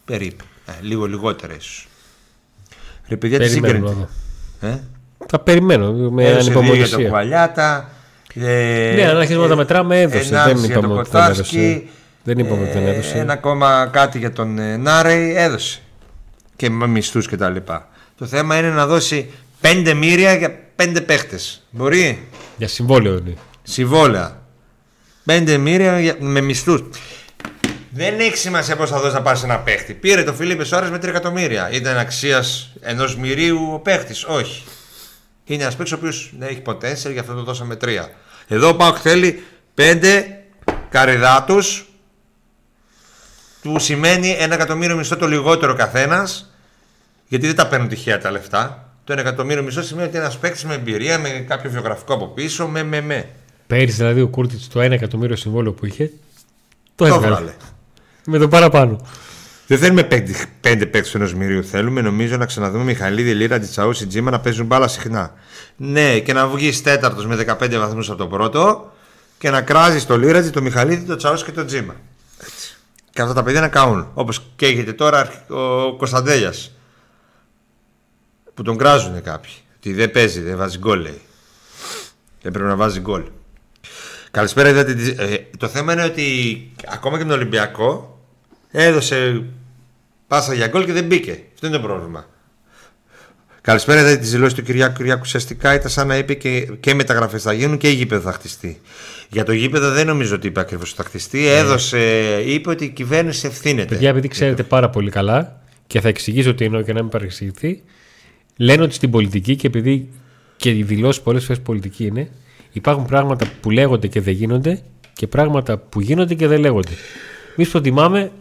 Περίπου. Ε, λίγο λιγότερα ίσως. Ρε παιδιά, τι Περιμένω να συγκρίνεται. δω. Ε; Θα περιμένω με Έδωσε δύο για το ανυπομονησία. κουβαλιάτα. Ε, Ναι, αν αρχίσουμε να τα μετράμε, έδωσε. ενάμιση Δεν για τον είπαμε ότι δεν Κοτάρσκι, έδωσε. Δεν είπαμε ότι δεν ε, έδωσε. Ένα ακόμα κάτι για τον ε, Νάρεϊ έδωσε. Και με μισθούς και τα λοιπά. Το θέμα είναι να δώσει 5 μοίρια για 5 παίχτες. Μπορεί; Για συμβόλαιο είναι. Συμβόλαια. 5 μοίρια για- με μισθούς. Δεν έχει σημασία πώς θα δώσεις να πάρεις ένα παίχτη. Πήρε το Φιλίππε Σόρε με 3 εκατομμύρια. Ήταν αξίας ενός μυρίου ο παίχτης. Όχι. Είναι ένας παίκτης ο οποίος δεν έχει potential, γι' αυτό το δώσαμε 3. Εδώ ο Πάοκ θέλει 5 καριδάτου που σημαίνει ένα εκατομμύριο μισθό το λιγότερο καθένας. Γιατί δεν τα παίρνουν τυχαία τα λεφτά. Το 1 εκατομμύριο μισθό σημαίνει ότι ένας παίκτης με εμπειρία, με κάποιο βιογραφικό από πίσω, με με με. Πέρυσι δηλαδή ο Κούρτιτς το 1 εκατομμύριο συμβόλαιο που είχε. Το Το έβγαλε. βγάλε. Με το παραπάνω. Δεν θέλουμε πέντε, πέντε παίκτες ενός μυρίου. Θέλουμε νομίζω να ξαναδούμε Μιχαλίδη, Λίρα, Τζαούση, Τζίμα να παίζουν μπάλα συχνά. Ναι, και να βγεις τέταρτος με 15 βαθμούς από τον πρώτο και να κράζεις το Λίρατζι, το Μιχαλίδη, το Τσαούση και το Τζίμα. Έτσι. Και αυτά τα παιδιά να κάνουν. Όπως καίγεται τώρα ο Κωνσταντέλιας. Που τον κράζουν κάποιοι. Ότι δεν παίζει, δεν βάζει γκολ, λέει. Δεν πρέπει να βάζει γκολ. Καλησπέρα, είδατε. τη- ε, το θέμα είναι ότι ακόμα και με τον Ολυμπιακό έδωσε πάσα για γκολ και δεν μπήκε. Αυτό είναι το πρόβλημα. Καλησπέρα, είδατε τη δηλώση του Κυριάκου. Κυριάκου ουσιαστικά ήταν σαν να είπε και, και μεταγραφές θα γίνουν και γήπεδο θα χτιστεί. Για το γήπεδο δεν νομίζω ότι είπε ακριβώς ότι θα χτιστεί. Έδωσε, είπε ότι η κυβέρνηση ευθύνεται. Παιδιά, επειδή ξέρετε πάρα πολύ καλά και θα εξηγήσω τι εννοώ και να μην παρεξηγηθεί, λένε ότι στην πολιτική και επειδή και οι δηλώσεις πολλές φορές πολιτική είναι, υπάρχουν πράγματα που λέγονται και δεν γίνονται και πράγματα που γίνονται και δεν λέγονται. Εμείς προτιμάμε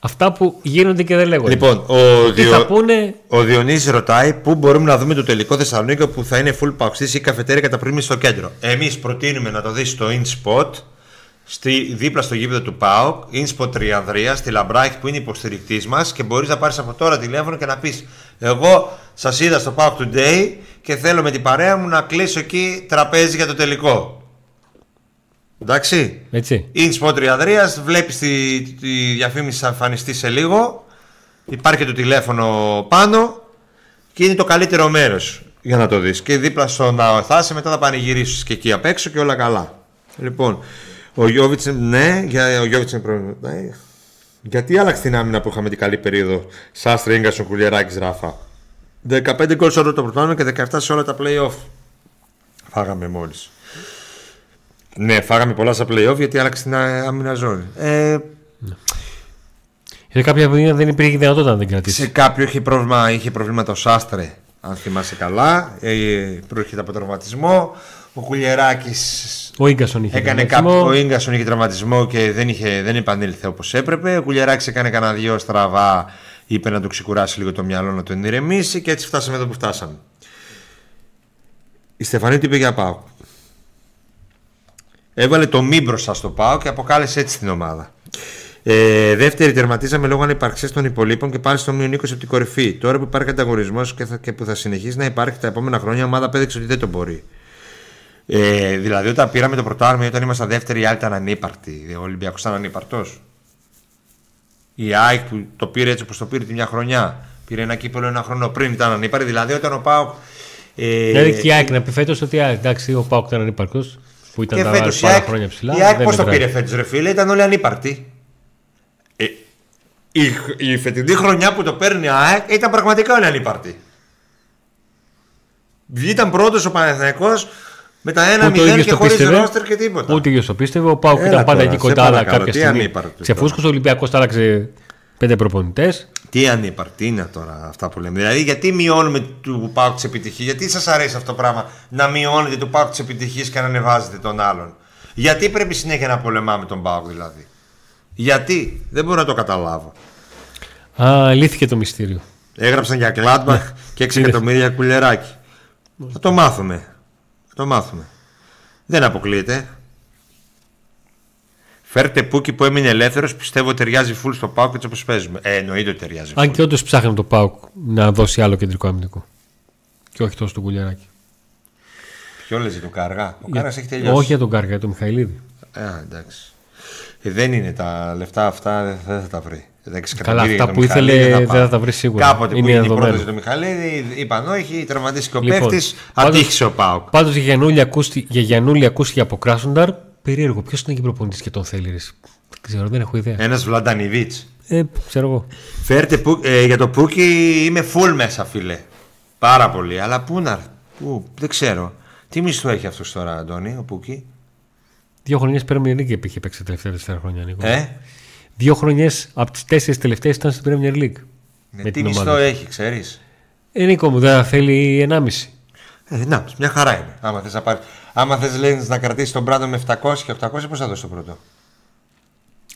αυτά που γίνονται και δεν λέγονται. Λοιπόν, ο, τι Διο... θα πούνε, ο Διονύσης ρωτάει πού μπορούμε να δούμε το τελικό Θεσσαλονίκη που θα είναι full παουξής ή καφετέρια κατά πριν στο κέντρο. Εμείς προτείνουμε να το δεις στο InSpot, στη, δίπλα στο γήπεδο του ΠΑΟΚ, InSpot Τριανδρία, στη Λαμπράκη που είναι υποστηρικτής μας και μπορείς να πάρεις από τώρα τηλέφωνο και να πεις: Εγώ σας είδα στο PAOK Today και θέλω με την παρέα μου να κλείσω εκεί τραπέζι για το τελικό. Εντάξει. έτσι. InSpot Τριανδρία, βλέπεις τη, τη διαφήμιση θα εμφανιστεί σε λίγο. Υπάρχει και το τηλέφωνο πάνω και είναι το καλύτερο μέρος για να το δεις. Και δίπλα στο να θα είσαι, μετά θα πανηγυρίσεις και εκεί απ' έξω και όλα καλά. Λοιπόν, ο Γιώβιτς, ναι, για, ο Γιώβιτς είναι πρόβλημα. Ναι. Γιατί άλλαξε την άμυνα που είχαμε την καλή περίοδο. Σάστρε, γκασον, κουλιεράκι, ράφα. 15 γκολ σε όλο το πρωτάθλημα και 17 σε όλα τα playoff. Φάγαμε μόλις. Ναι, φάγαμε πολλά στα playoff γιατί άλλαξε την άμυνα ζώνη. Ε, Σε κάποια βήματα δεν υπήρχε δυνατότητα να την κρατήσει. σε κάποιο είχε, πρόβλημα, είχε προβλήματα ο Σάστρε, αν θυμάσαι καλά. Ε, προέρχεται από τραυματισμό. Ο Κουλιεράκη Ο γκασον είχε έκανε κάποιο. Ο γκασον είχε τραυματισμό και δεν, είχε, δεν επανήλθε όπως έπρεπε. Ο Κουλιεράκη έκανε κανένα δυο στραβά. Είπε να το ξεκουράσει λίγο το μυαλό, να τον ηρεμήσει και έτσι φτάσαμε εδώ που φτάσαμε. Η Στεφανή τι είπε για πάω. Έβαλε το μη μπροστά στο πάω και αποκάλεσε έτσι την ομάδα. Ε, δεύτερη, τερματίζαμε λόγω ανυπαρξίας των υπολείπων και πάλι στο μείον 20 από την κορυφή. Τώρα που υπάρχει ανταγωνισμός και, και που θα συνεχίσει να υπάρχει τα επόμενα χρόνια, η ομάδα πέδεξε ότι δεν το μπορεί. Ε, δηλαδή, όταν πήραμε το πρωτάρμιο, όταν ήμασταν δεύτεροι, οι άλλοι ήταν ανύπαρτοι. Ο Ολυμπιακό ήταν ανύπαρτος. Η ΑΕΚ που το πήρε έτσι όπως το πήρε τη μια χρονιά, πήρε ένα κύπελο ένα χρόνο πριν, ήταν ανύπαρτη. Δηλαδή, όταν ο Πάοκ. Ε, δηλαδή, και η ΑΕΚ να πει φέτος ότι εντάξει, ο Πάοκ ήταν ανύπαρκτος. Που ήταν τα πάρα χρόνια ψηλά. Η ΑΕΚ πώς το πήρε φέτος, ρε φίλε, ήταν όλοι ανύπαρτοι. Ε, η, η φετινή χρονιά που το παίρνει η ΑΕΚ ήταν πραγματικά όλοι ανύπαρτοι. Ήταν πρώτος ο Παναθηναϊκός με τα ένα μηδέν και χωρίς ρόστερ και τίποτα. Ούτε ίδιος το πίστευε. Ο Πάουκ ήταν πάντα εκεί κοντά, αλλά κάποια στιγμή. Ξεφούσκωσε ο Ολυμπιακό, άλλαξε πέντε προπονητές. Τι ανύπαρτη είναι τώρα αυτά που λέμε. Δηλαδή, γιατί μειώνουμε του Πάουκ τη επιτυχία, γιατί σας αρέσει αυτό το πράγμα να μειώνετε του Πάουκ τη επιτυχία και να ανεβάζετε τον άλλον; Γιατί πρέπει συνέχεια να πολεμάμε τον Πάουκ δηλαδή; Γιατί; Δεν μπορώ να το καταλάβω. Α, λύθηκε το μυστήριο. Έγραψαν για Κλάντμπαχ και 6 εκατομμύρια κουλεράκι. Θα το μάθουμε. Θα το μάθουμε. Δεν αποκλείεται. Φέρτε Πούκι που έμεινε ελεύθερος, πιστεύω ταιριάζει φουλ στο Πάουκ έτσι όπως παίζουμε. Ε, εννοείται ότι ταιριάζει. Αν και όντως ψάχνει το Πάουκ να δώσει άλλο κεντρικό αμυντικό. Και όχι τόσο τον Κουλιαράκι. Ποιο λες το Κάργα; Ο Κάργας έχει τελειώσει. Όχι για τον Κάργα, για τον Μιχαηλίδη. Α, εντάξει. Ε, δεν είναι τα λεφτά αυτά, δεν θα τα βρει. Καλά, αυτά που ήθελε δεν θα τα βρεις σίγουρα. Κάποτε είναι που έγινε η πρόταση του Μιχαλίδη, είπαν όχι, τερματίστηκε ο λοιπόν, παίχτη, ατύχησε ο Πάουκ. Πάντως για Γιανούλη ακούστηκε, για Γιανούλη ακούστηκε από Κράσονταρ. Περίεργο, ποιος είναι εκεί προπονητής και τον θέλει. Δεν ξέρω, δεν έχω ιδέα. Ένας Βλαντανιβίτς. Ε, ξέρω εγώ. Φέρτε ε, για το Πούκι είμαι full μέσα, φίλε. Πάρα πολύ. Αλλά πού να. Πού, δεν ξέρω. Τι μισθό έχει αυτός τώρα, Αντώνη, ο Πούκι; Δύο χρονιέ Premier League είχε παίξει τα τελευταία τέσσερα χρόνια. Νίκο. Ε; Δύο χρονιές από τις τέσσερις τελευταίες ήταν στην Premier League. Με, με τι μισθό έχει, ξέρεις; Ε, Νίκο μου, δεν θέλει 1,5. Ε, να, μια χαρά είναι. Άμα θες να, πάρει... Άμα θες, λέει, να κρατήσεις τον Μπράντο με 700 και 800, πώς θα δώσει το πρώτο;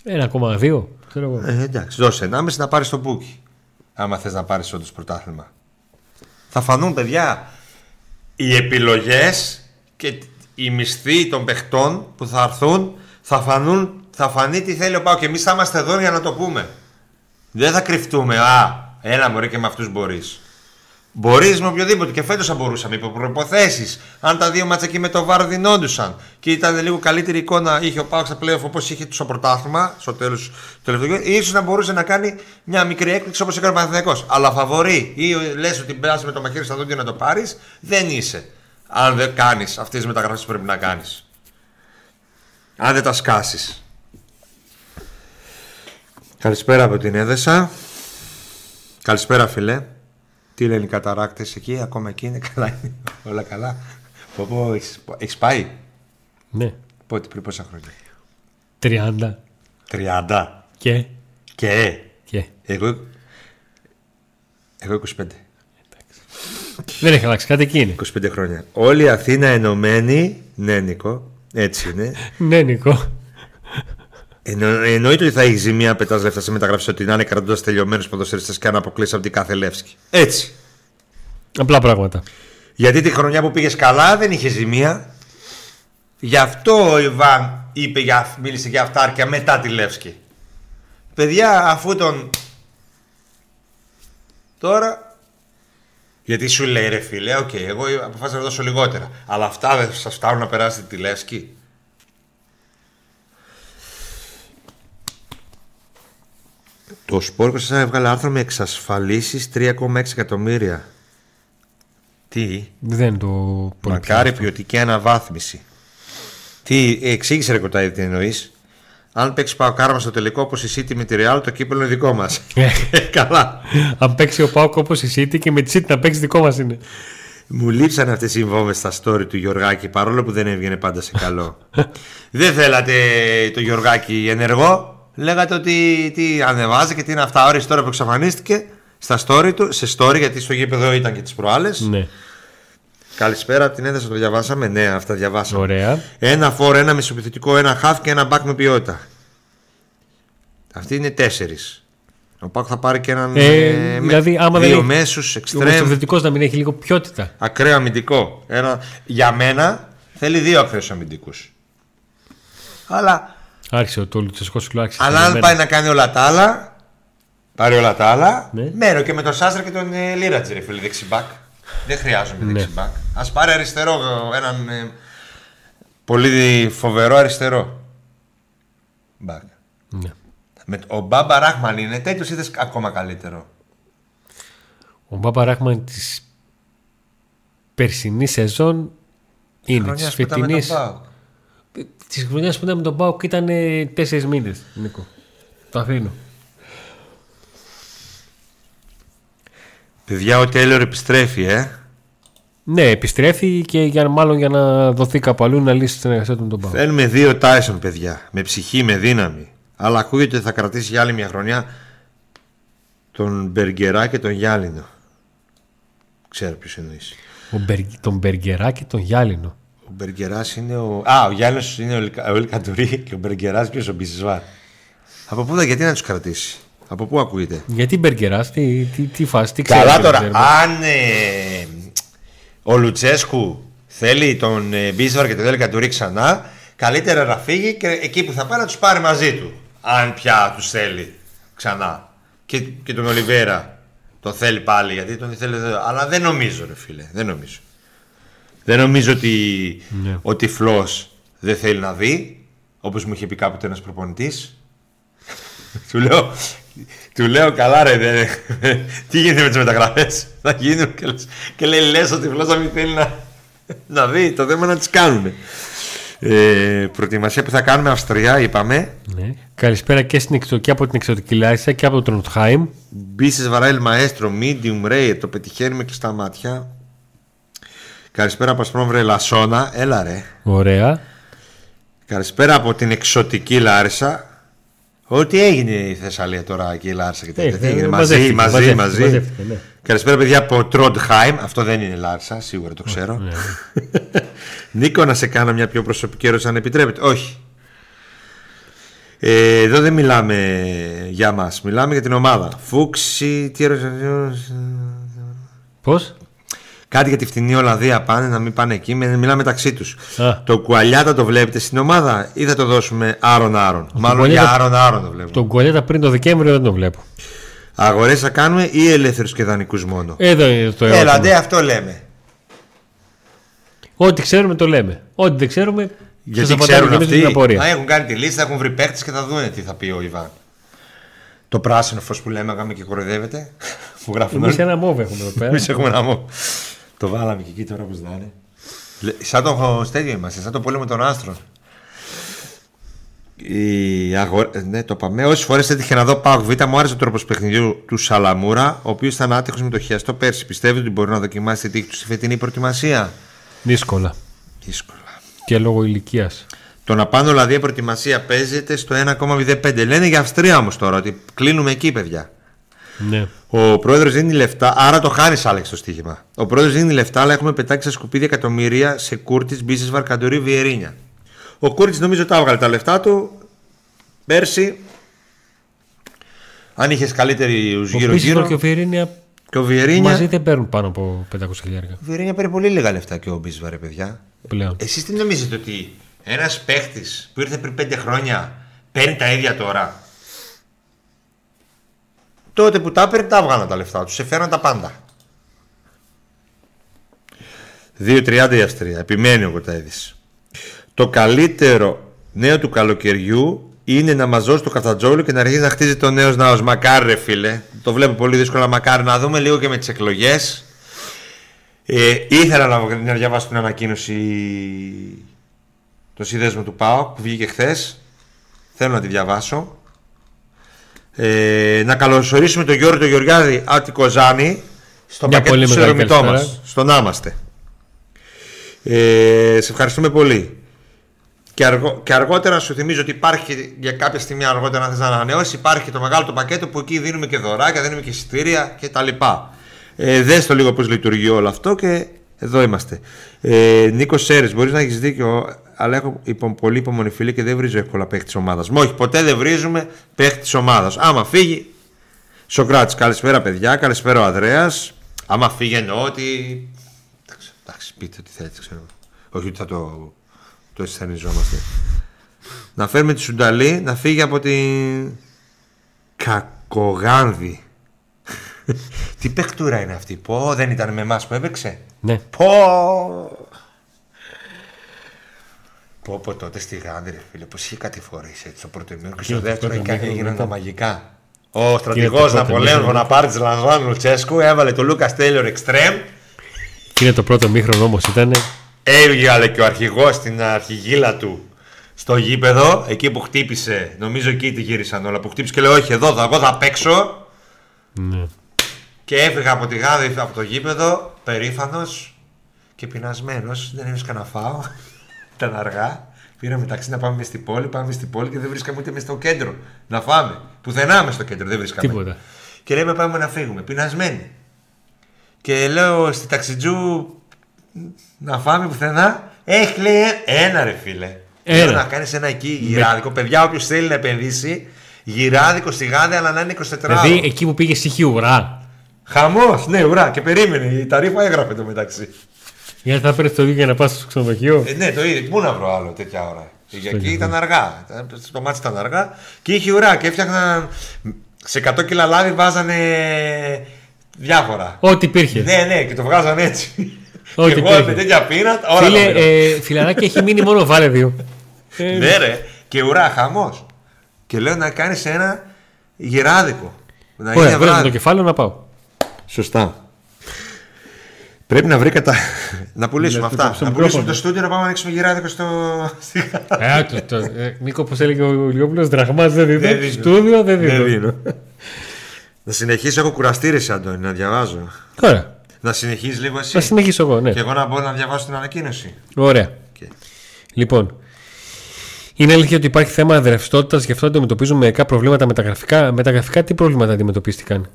1,2. Ξέρω εγώ. Ε, εντάξει, δώσε 1,5 να πάρεις τον Μπούκι. Άμα θες να πάρεις όντως πρωτάθλημα. Θα φανούν, παιδιά, οι επιλογές και οι μισθοί των παιχτών που θα έρθουν θα, φανούν, θα φανεί τι θέλει ο Πάο και εμείς θα είμαστε εδώ για να το πούμε. Δεν θα κρυφτούμε. Α, ένα μπορεί και με αυτούς μπορείς. Μπορείς με οποιοδήποτε και φέτος θα μπορούσαμε υπό προποθέσει. Αν τα δύο μάτσα εκεί με το βάρο δινόντουσαν και ήταν λίγο καλύτερη εικόνα, είχε ο Πάο στα πλέον όπως είχε το πρωτάθλημα στο τέλος του τελευταίου ίσως να μπορούσε να κάνει μια μικρή έκπληξη όπως έκανε ο Παναθυνιακό. Αλλά φαβορεί ή λες ότι μπαίνεις με το μαχαίρι στα δόντια να το πάρεις, δεν είσαι αν δεν κάνεις αυτές τις μεταγραφές που πρέπει να κάνεις. Αν δεν τα σκάσεις. Καλησπέρα από την Έδεσα. Καλησπέρα φίλε. Τι λένε οι καταράκτες εκεί, ακόμα εκεί είναι καλά. Όλα καλά. Πω πω, έχεις, πάει; Ναι. Πότε, πριν πόσα χρόνια; 30. 30. Και; Και; Και. Εγώ. Εγώ 25. Δεν έχει αλλάξει κάτι εκείνη. 25 χρόνια. Όλη η Αθήνα ενωμένη. Ναι, Νίκο. Έτσι είναι. ναι, Νίκο. Εννο, εννοείται ότι θα έχεις ζημία πετάς λεφτά σε μεταγραφές ό,τι να είναι κρατώντας τελειωμένους ποδοσφαιριστές και να αποκλείεσαι από την κάθε Λεύσκη. Έτσι. Απλά πράγματα. Γιατί τη χρονιά που πήγες καλά δεν είχε ζημία. Γι' αυτό ο Ιβάν είπε για, μίλησε για αυτάρκεια μετά τη Λεύσκη. Παιδιά, αφού τον. Τώρα γιατί σου λέει ρε φίλε, οκ, okay, εγώ αποφάσισα να δώσω λιγότερα. Αλλά αυτά δεν σας φτάνουν να περάσετε τη Λεύσκη. Το Σπόρκο σας έβγαλε άρθρο με εξασφαλίσεις 3,6 εκατομμύρια. Τι; Δεν το Μακάρι ποιοτική αναβάθμιση. Τι, εξήγησε ρε κοτάι τι εννοείς. Αν παίξει Πάο Κάρμα στο τελικό όπως η City με τη Real, το κύπελο είναι δικό μας. Ε. Καλά. Αν παίξει ο Πάο όπως η City και με τη City να παίξει δικό μας είναι. Μου λείψαν αυτές οι βόμβες στα story του Γιωργάκη παρόλο που δεν έβγαινε πάντα σε καλό. δεν θέλατε το Γιωργάκη ενεργό; Λέγατε ότι τι ανεβάζει και τι είναι αυτά. Ώρε τώρα που εξαφανίστηκε στα story του, σε story γιατί στο γήπεδο ήταν και τις προάλλες. Ναι. Καλησπέρα από την ένταση, το διαβάσαμε. Ναι, αυτά διαβάσαμε. Ωραία. Ένα φόρο, ένα μισοπιθετικό, ένα χαφ και ένα μπακ με ποιότητα. Αυτοί είναι τέσσερις. Ο Πάκ θα πάρει και έναν. Ε, ε, με δηλαδή, άμα δεν δύο έχει- μέσους, Ο εξτρέμ, μεσοβδετικό να μην έχει λίγο ποιότητα. ακραίο αμυντικό. Ένα... Για μένα θέλει δύο ακραίους αμυντικούς. Αλλά, Άρχισε ο το Λουτσεσκό σου άρχισε. αλλά για αν μένα. πάει να κάνει όλα τα άλλα, πάρει όλα τα άλλα, Ναι. μένω και με τον Σάστρα και τον ε, Λίρατζη, ρε φίλε, δεξιμπάκ. Δεν χρειάζομαι Ναι. δεξιμπάκ. Α πάρει αριστερό, ε, έναν ε, πολύ φοβερό αριστερό. Μπακ. Ναι. Με, ο Μπάμπα Ράχμαν είναι τέτοιος ή θες ακόμα καλύτερο; Ο Μπάμπα Ράχμαν της περσινής σεζόν είναι. Της Χρονιάς που ήταν με τον φετινής. ΠΑΟΚ. Της χρονιάς που ήταν με τον Πάουκ ήταν τέσσερις μήνες. Νίκο. Το αφήνω. Παιδιά, ο Τέιλορ επιστρέφει, ε. Ναι, επιστρέφει και για, μάλλον για να δοθεί κάπου αλλού να λύσει τη συνεργασία του με τον Πάουκ. Θέλουμε δύο Τάισον, παιδιά. Με ψυχή, με δύναμη. Αλλά ακούγεται ότι θα κρατήσει για άλλη μια χρονιά τον Μπεργκερά και τον Γιάλινο. Ξέρω ποιος εννοείς. Ο Μπερ, τον Μπεργκερά και τον Γιάλινο. Ο Μπεργκεράς είναι ο. Α, ο Γιάλινο είναι ο, Λικα- ο Ελκαντουρί και ο Μπεργκεράς ποιος ο Μπιζισβάρ. Από πού θα, γιατί να τους κρατήσει; Από πού ακούγεται; Γιατί Μπεργκεράς, τι, τι, τι φάση, τι ξέρει. Καλά δεν τώρα, ξέρουμε. αν ε, ο Λουτσέσκου θέλει τον ε, Μπίσβαρ και τον Ελκαντουρί ξανά, καλύτερα να φύγει και εκεί που θα πάει να τους πάρει μαζί του. Αν πια τους θέλει ξανά. Και, και τον Ολιβέρα τον θέλει πάλι γιατί τον θέλει. εδώ. Αλλά δεν νομίζω, ρε φίλε. Δεν νομίζω. Δεν νομίζω ότι Ναι. ο τυφλό δεν θέλει να δει, όπως μου είχε πει κάποτε ένας προπονητής. του, λέω, του λέω καλά, ρε. δεν- τι γίνεται με τις μεταγραφές; Θα γίνουν και, λες- και λέει λες ο τυφλό να μην θέλει να, να δει. Το θέμα είναι να τις κάνουν. Ε, προετοιμασία που θα κάνουμε Αυστρία, είπαμε. Ναι. Καλησπέρα και, στην, εξω- και από την εξωτική Λάρισα και από τον Τροντχάιμ. Μπίσες Βαράιλ Μαέστρο, medium rare, το πετυχαίνει με κλειστά μάτια. Καλησπέρα από Ασπρόμβρε Λασόνα, έλα ρε. Ωραία. Καλησπέρα από την εξωτική Λάρισα. Ό,τι έγινε η Θεσσαλία τώρα εκεί η Λάρισα και τέτοια. Ε, Τι έγινε, ε, μαζί, μαζεύτηκε, μαζί, μαζεύτηκε, μαζί. μαζεύτηκε, ναι. Καλησπέρα παιδιά από Τρόντχάιμ. Αυτό δεν είναι Λάρισα, σίγουρα το ξέρω. Ναι. Νίκο, να σε κάνω μια πιο προσωπική ερώτηση, αν επιτρέπετε. Όχι. Ε, εδώ δεν μιλάμε για μας, μιλάμε για την ομάδα. Φούξη, τι ερώτηση. Πώς; Κάτι για τη φτηνή Ολλανδία πάνε, να μην πάνε εκεί, με- μιλάμε μεταξύ τους. Α. Το κουαλιάτα το βλέπετε στην ομάδα ή θα το δώσουμε άρον-άρον. Μάλλον Κουαλιάτα- για άρον-άρον το βλέπουμε. Τον Γκολέτα πριν το Δεκέμβριο δεν το βλέπω. Αγορές θα κάνουμε ή ελεύθερους και δανεικούς μόνο; Εδώ είναι το ερώτημα. Έλα, ντε, αυτό λέμε. Ό,τι ξέρουμε το λέμε. Ό,τι δεν ξέρουμε. Γιατί σας απαντάμε ξέρουν και εμείς αυτοί. την απορία. Α, έχουν κάνει τη λίστα, έχουν βρει παίχτε και θα δουν τι θα πει ο Ιβάν. Το πράσινο φως που λέμε, αγάμε και κοροϊδεύεται. που γράφουν Εμείς όλοι. ένα μόβ έχουμε εδώ πέρα. Εμείς έχουμε ένα μό. Το βάλαμε και εκεί τώρα πώ να είναι. Λε- Σαν το στέλιο είμαστε, σαν το πόλεμο των άστρων. Η αγο... ε, Ναι, το πάμε. Όσες φορές έτυχε να δω Πάοκ Β, μου άρεσε ο τρόπος παιχνιδιού του Σαλαμούρα, ο οποίος ήταν άτυχος με το χιαστό πέρσι. Πιστεύετε ότι μπορεί να δοκιμάσει τη τύχη τους στη φετινή προετοιμασία; Δύσκολα. Δύσκολα. Και λόγω ηλικίας. Το να πάνε δηλαδή η προετοιμασία παίζεται στο 1,05. Λένε για Αυστρία όμως τώρα ότι κλείνουμε εκεί, παιδιά. Ναι. Ο πρόεδρος δίνει λεφτά, άρα το χάνεις, Άλεξ, το στοίχημα. Ο πρόεδρος δίνει λεφτά, αλλά έχουμε πετάξει στα σκουπίδια εκατομμύρια σε Κούρτη, Μπίσες, Βαρκαντορή, Βιερίνια. Ο Κούρτη νομίζω τα έβγαλε τα λεφτά του πέρσι. Αν είχες καλύτερη Ο γύρω-γύρω. Πίσης και ο Βιερίνια Και ο Βιερίνια. μαζί δεν παίρνουν πάνω από 500 χιλιάρια Ο Βιερίνια παίρνει πολύ λίγα λεφτά και ο Μπίσες, ρε παιδιά. πλέον. Εσείς τι νομίζετε ότι ένας παίχτη που ήρθε πριν 5 χρόνια παίρνει τα ίδια τώρα; Τότε που τα έπαιρνε τα έβγαλαν τα λεφτά τους. Σε φέραν τα πάντα. 2.30 η Αυστρία. Επιμένει ο Κοταίδης. Το καλύτερο νέο του καλοκαιριού είναι να μαζώσει το Καφτατζόλου και να αρχίσει να χτίζει το νέο ναό. Μακάρι, ρε φίλε. Το βλέπω πολύ δύσκολα. Μακάρι να δούμε λίγο και με τις εκλογές. Ε, ήθελα να, να διαβάσω την ανακοίνωση το σύνδεσμο του ΠΑΟ που βγήκε χθες. Θέλω να τη διαβάσω. Ε, να καλωσορίσουμε τον Γιώργο τον Γεωργιάδη από την Κοζάνη στο Μια πακέτο πολύ του μεγάλη συνδρομητό μας. καλησπέρα. Στον Άμαστε. Ε, σε ευχαριστούμε πολύ. Και, αργο, και αργότερα σου θυμίζω ότι υπάρχει για κάποια στιγμή αργότερα αν θες να ανανεώσεις υπάρχει το μεγάλο το πακέτο που εκεί δίνουμε και δωράκια, δίνουμε και εισιτήρια και τα λοιπά. Ε, δες το λίγο πώς λειτουργεί όλο αυτό και Εδώ είμαστε. Ε, Νίκος Σέρε, μπορείς να έχεις δίκιο, αλλά έχω υπο, πολύ υπομονή φίλη και δεν βρίζω εύκολα παίχτη της ομάδας μου. Όχι, ποτέ δεν βρίζουμε παίχτη της ομάδας. Άμα φύγει. Σοκράτης, καλησπέρα παιδιά, καλησπέρα ο Ανδρέας. Άμα φύγει εννοώ ότι. Εντάξει, πείτε ό,τι θέλετε, ξέρω. Όχι ότι θα το, το αισθανιζόμαστε. Να φέρουμε τη Σουνταλή να φύγει από την Κακογάνδη. Τι παιχτούρα είναι αυτή. Πω, δεν ήταν με εμάς που έπαιξε; Ναι. Πω. Πω, πω τότε στη Γάνδη, ρε φίλε, πως είχε κατηφορήσει έτσι στο πρώτο ημίρο και στο το δεύτερο πρώτο έγινε- ημίχρονο έγιναν τα μετά. μαγικά. Ο στρατηγός πρώτο Ναπολέον ημίχρονο. Βοναπάρτης Λανζάνου Λουτσέσκου έβαλε το Λούκας Τέιλορ εξτρέμ. Και είναι το πρώτο μήχρονο όμως ήταν. Έβγαλε και ο αρχηγός στην αρχηγήλα του στο γήπεδο, εκεί που χτύπησε. Νομίζω εκεί τη γύρισαν όλα. Που χτύπησε και λέει: Όχι, εδώ θα, εγώ θα παίξω. Ναι. Και έφυγα από τη γάδη από το γήπεδο, περήφανος και πεινασμένος. Δεν έβρισκα να φάω. Ήταν αργά. Πήραμε ταξί να πάμε μες στην πόλη. Πάμε στην πόλη και δεν βρίσκαμε ούτε μες στο κέντρο να φάμε. Πουθενά μες στο κέντρο δεν βρίσκαμε. Τίποτα. Και λέμε πάμε να φύγουμε. Πεινασμένοι. Και λέω στη ταξιτζού να φάμε πουθενά. Έχει λέει ένα ρε φίλε. Ένα. Λέω να κάνεις ένα εκεί γυράδικο. Παιδιά, όποιος θέλει να επενδύσει, γυράδικο στη γάδη, αλλά να είναι 24 Δηλαδή εκεί που πήγε είχε ουρά. Χαμός, ναι, ουρά. Και περίμενε. Η ταρήφα έγραφε το μεταξύ. Γιατί θα παίρνει το ίδιο για να πας στο ξενοδοχείο. Ε, ναι, το ίδιο. Πού να βρω άλλο τέτοια ώρα. Για εκεί ήταν αργά. Ήταν- Το μάτι ήταν αργά. Και είχε ουρά. Και έφτιαχναν. Σε 100 κιλά λάδι βάζανε διάφορα. Ό,τι υπήρχε. Ναι, ναι, και το βγάζαν έτσι. Ό,τι και εγώ υπήρχε. με τέτοια πείνα. Όλα Φίλε, τα πήρα. ε, φιλαράκι έχει μείνει μόνο βάλε δύο. Ε, Ναι, ρε. Και ουρά, χαμός. Και λέω να κάνεις ένα γυράδικο. Να Ωραία, είναι βγάζω βράδυ. το κεφάλαιο να πάω. Σωστά. Πρέπει να βρει κατά. να πουλήσουμε Ναι, αυτά. στο να μικρόφωνο. πουλήσουμε το στούντιο να πάμε να ανοίξουμε γυράδικο στο. Ε, το, το, ε, Νίκο, όπως έλεγε ο Λιόπουλο, δραχμάς δεν Δεν δίνω. δίνω. Στούδιο δεν Δεν δίνω. δίνω. Να συνεχίσω, έχω κουραστεί ρε Αντώνη, να διαβάζω. Ωραία. Να συνεχίσεις λίγο εσύ. Θα συνεχίσω εγώ, ναι. Και εγώ να μπορώ να διαβάσω την ανακοίνωση. Ωραία. Και- Λοιπόν, είναι αλήθεια ότι υπάρχει θέμα ρευστότητα, γι' αυτό αντιμετωπίζουμε μερικά προβλήματα με τα γραφικά. Με τα γραφικά τι προβλήματα αντιμετωπίστηκαν;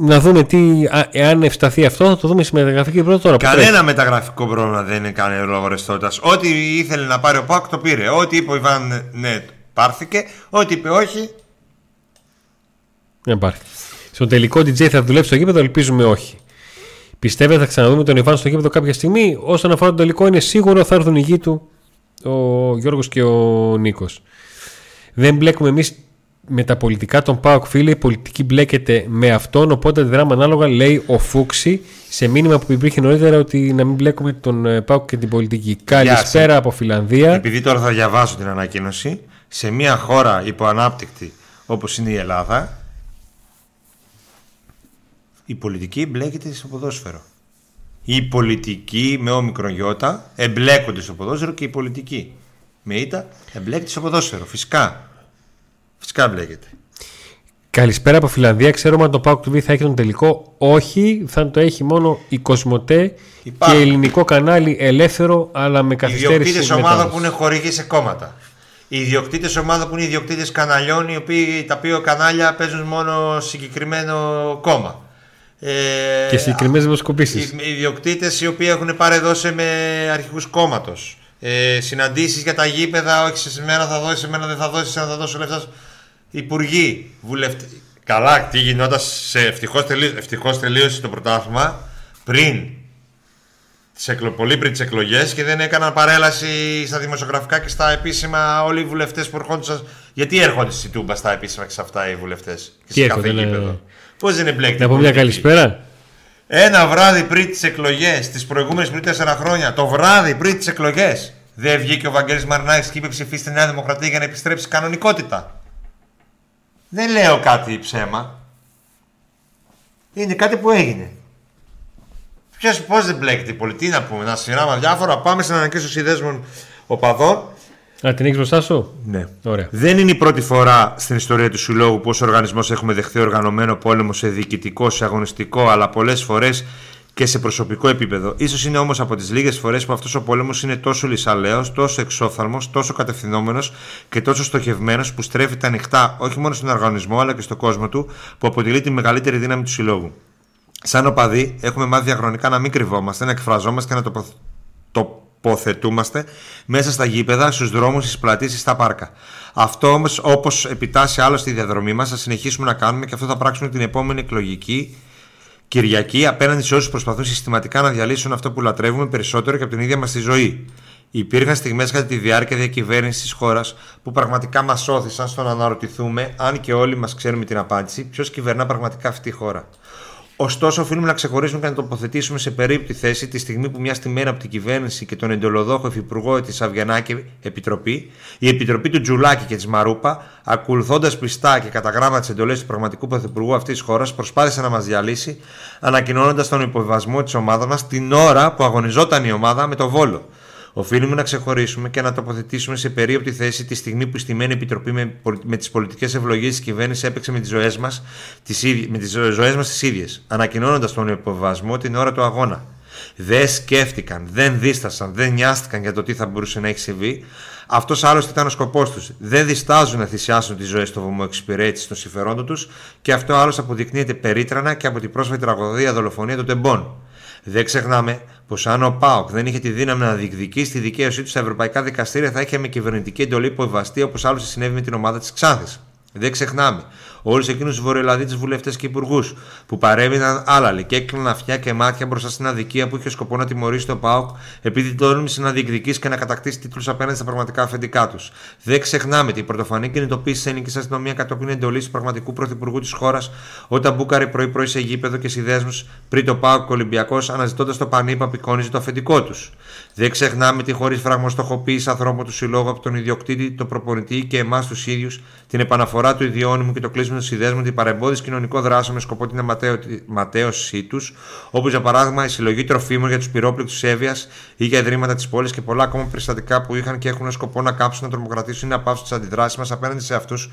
Να δούμε τι, α, εάν ευσταθεί αυτό, θα το δούμε στη μεταγραφική πρώτα τώρα. που τρέχει. Κανένα μεταγραφικό πρόβλημα δεν είναι κανένα λόγο ρευστότητα. Ό,τι ήθελε να πάρει ο Πάκ το πήρε. Ό,τι είπε ο Ιβάν, ναι, πάρθηκε. Ό,τι είπε όχι, Δεν υπάρχει. Στο τελικό DJ θα δουλέψει στο γήπεδο, ελπίζουμε όχι. Πιστεύετε θα ξαναδούμε τον Ιβάν στο γήπεδο κάποια στιγμή. Όσον αφορά τον τελικό, είναι σίγουρο θα έρθουν οι γη του ο Γιώργος και ο Νίκος. Δεν μπλέκουμε εμείς με τα πολιτικά των ΠΑΟΚ φίλε. Η πολιτική μπλέκεται με αυτόν. Οπότε αντιδράμε ανάλογα, λέει ο Φούξη, σε μήνυμα που υπήρχε νωρίτερα ότι να μην μπλέκουμε τον ε, ΠΑΟΚ και την πολιτική. Καλησπέρα από Φιλανδία. επειδή τώρα θα διαβάσω την ανακοίνωση, σε μια χώρα υποανάπτυκτη όπως είναι η Ελλάδα, η πολιτική εμπλέκεται στο ποδόσφαιρο. Η πολιτική με όμικρον γιώτα εμπλέκονται στο ποδόσφαιρο και η πολιτική με ήττα εμπλέκεται στο ποδόσφαιρο. Φυσικά. Φυσικά εμπλέκεται. Καλησπέρα από Φιλανδία. Ξέρουμε αν το PAOK TV θα έχει τον τελικό. Όχι, θα το έχει μόνο η Κοσμοτέ Υπάρχει. και ελληνικό κανάλι ελεύθερο, αλλά με Οι καθυστέρηση. ιδιοκτήτες ομάδα μετάδοση. που είναι χορηγοί σε κόμματα. Οι ιδιοκτήτες ομάδα που είναι ιδιοκτήτες καναλιών, οι οποίοι, τα οποία κανάλια παίζουν μόνο συγκεκριμένο κόμμα. Ε, Και συγκεκριμένες δημοσκοπήσεις. Οι ιδιοκτήτες οι οποίοι έχουν παρεδώσει με αρχηγού κόμματος. Ε, Συναντήσεις για τα γήπεδα, όχι σε μένα θα δώσει, σε μένα δεν θα δώσει, σε μένα θα δώσω λεφτά. Υπουργοί, βουλευτέ. Καλά, τι γινόταν σε ευτυχώς ευτυχώς τελείωσε το πρωτάθλημα πριν τις εκλο... πολύ πριν τις εκλογές και δεν έκαναν παρέλαση στα δημοσιογραφικά και στα επίσημα όλοι οι βουλευτές που ερχόντουσαν. Γιατί έρχονται στη Τούμπα στα επίσημα και σε αυτά οι βουλευτές. Και σε έρχονται, κάθε ναι, γήπεδο; ναι. Πώς δεν εμπλέκεται. Να πω η μια πολιτική; καλησπέρα. Ένα βράδυ πριν τις εκλογές, τις προηγούμενες πριν τέσσερα χρόνια, το βράδυ πριν τις εκλογές, δεν βγήκε ο Βαγγέλης Μαρινάκης και είπε ψηφίσει τη Νέα Δημοκρατία για να επιστρέψει η κανονικότητα. Δεν λέω κάτι ψέμα. Είναι κάτι που έγινε. Ποιος πώς δεν μπλέκεται η πολιτεία, να πούμε, να σειράμε διάφορα. Πάμε στην ανακοίνωση δέσμων οπαδών. Α, την έχεις μπροστά σου; Ναι. Ωραία. Δεν είναι η πρώτη φορά στην ιστορία του Συλλόγου που ως οργανισμός έχουμε δεχθεί οργανωμένο πόλεμο σε διοικητικό, σε αγωνιστικό, αλλά πολλές φορές και σε προσωπικό επίπεδο. Ίσως είναι όμως από τις λίγες φορές που αυτός ο πόλεμος είναι τόσο λυσαλέο, τόσο εξόφθαλμος, τόσο κατευθυνόμενος και τόσο στοχευμένος που στρέφεται ανοιχτά όχι μόνο στον οργανισμό αλλά και στον κόσμο του που αποτελεί τη μεγαλύτερη δύναμη του Συλλόγου. Σαν οπαδοί, έχουμε μάθει διαχρονικά να μην κρυβόμαστε, να εκφραζόμαστε και να τοποθ... τοποθετούμαστε μέσα στα γήπεδα, στους δρόμους, στις πλατείες στα πάρκα. Αυτό όμως, όπως επιτάσσει άλλο στη διαδρομή μας, θα συνεχίσουμε να κάνουμε και αυτό θα πράξουμε την επόμενη εκλογική Κυριακή απέναντι σε όσους προσπαθούν συστηματικά να διαλύσουν αυτό που λατρεύουμε περισσότερο και από την ίδια μας τη ζωή. Υπήρχαν στιγμές κατά τη διάρκεια διακυβέρνησης της χώρας που πραγματικά μας όθησαν στο να αναρωτηθούμε, αν και όλοι μας ξέρουμε την απάντηση, ποιος κυβερνά πραγματικά αυτή τη χώρα. Ωστόσο, οφείλουμε να ξεχωρίσουμε και να τοποθετήσουμε σε περίπτωση θέση τη στιγμή που μια στιγμή από την κυβέρνηση και τον εντολοδόχο υφυπουργό της Αβγενάκη Επιτροπή, η Επιτροπή του Τζουλάκη και της Μαρούπα, ακολουθώντας πιστά και κατά γράμμα τις εντολές του πραγματικού πρωθυπουργού αυτής της χώρας, προσπάθησε να μας διαλύσει, ανακοινώνοντας τον υποβιβασμό της ομάδας μας την ώρα που αγωνιζόταν η ομάδα με το βόλο. Οφείλουμε να ξεχωρίσουμε και να τοποθετήσουμε σε περίοπτη θέση τη στιγμή που η στημένη επιτροπή με, με τις πολιτικές ευλογίες της κυβέρνησης έπαιξε με τις ζωές μας με τις ζωές μας τις ίδιες, ανακοινώνοντας τον υποβασμό την ώρα του αγώνα. Δεν σκέφτηκαν, δεν δίστασαν, δεν νοιάστηκαν για το τι θα μπορούσε να έχει συμβεί. Αυτός άλλωστε ήταν ο σκοπός τους. Δεν διστάζουν να θυσιάσουν τις ζωές στο βωμό εξυπηρέτησης των συμφερόντων τους και αυτό άλλωστε αποδεικνύεται περίτρανα και από την πρόσφατη τραγωδία δολοφονία των τεμπών. Δεν ξεχνάμε πως αν ο Πάοκ δεν είχε τη δύναμη να διεκδικήσει τη δικαίωσή του στα ευρωπαϊκά δικαστήρια, θα είχε με κυβερνητική εντολή υποβαστεί όπως άλλωστε συνέβη με την ομάδα της Ξάνθης. Δεν ξεχνάμε όλους εκείνους του βορειοελλαδίτες βουλευτές και υπουργούς που παρέμειναν άλλαλοι και έκλειναν αυτιά και μάτια μπροστά στην αδικία που είχε σκοπό να τιμωρήσει το ΠΑΟΚ επειδή τόλμησε να διεκδικήσει και να κατακτήσει τίτλους απέναντι στα πραγματικά αφεντικά τους. Δεν ξεχνάμε την πρωτοφανή κινητοποίηση της ελληνική αστυνομίας κατόπιν εντολής του πραγματικού πρωθυπουργού της χώρας όταν μπούκαρε πρωί-πρωί σε γήπεδο και συνδέσμους πριν το ΠΑΟΚ Ολυμπιακός αναζητώντας το πανί που απεικόνιζε το αφεντικό τους. Δεν ξεχνάμε τη χωρίς φράγμο στοχοποίηση ανθρώπων του συλλόγου από τον ιδιοκτήτη, τον προπονητή και εμάς τους ίδιους, την επαναφορά του ιδιώνυμου και το κλείσιμο του συνδέσμου, την παρεμπόδιση κοινωνικών δράσεων με σκοπό την ματέωσή τους, όπως για παράδειγμα η συλλογή τροφίμων για τους πυρόπληκτους Εύβοιας ή για ιδρύματα της πόλης και πολλά ακόμα περιστατικά που είχαν και έχουν σκοπό να κάψουν, να τρομοκρατήσουν ή να πάψουν τις αντιδράσεις μας απέναντι σε αυτούς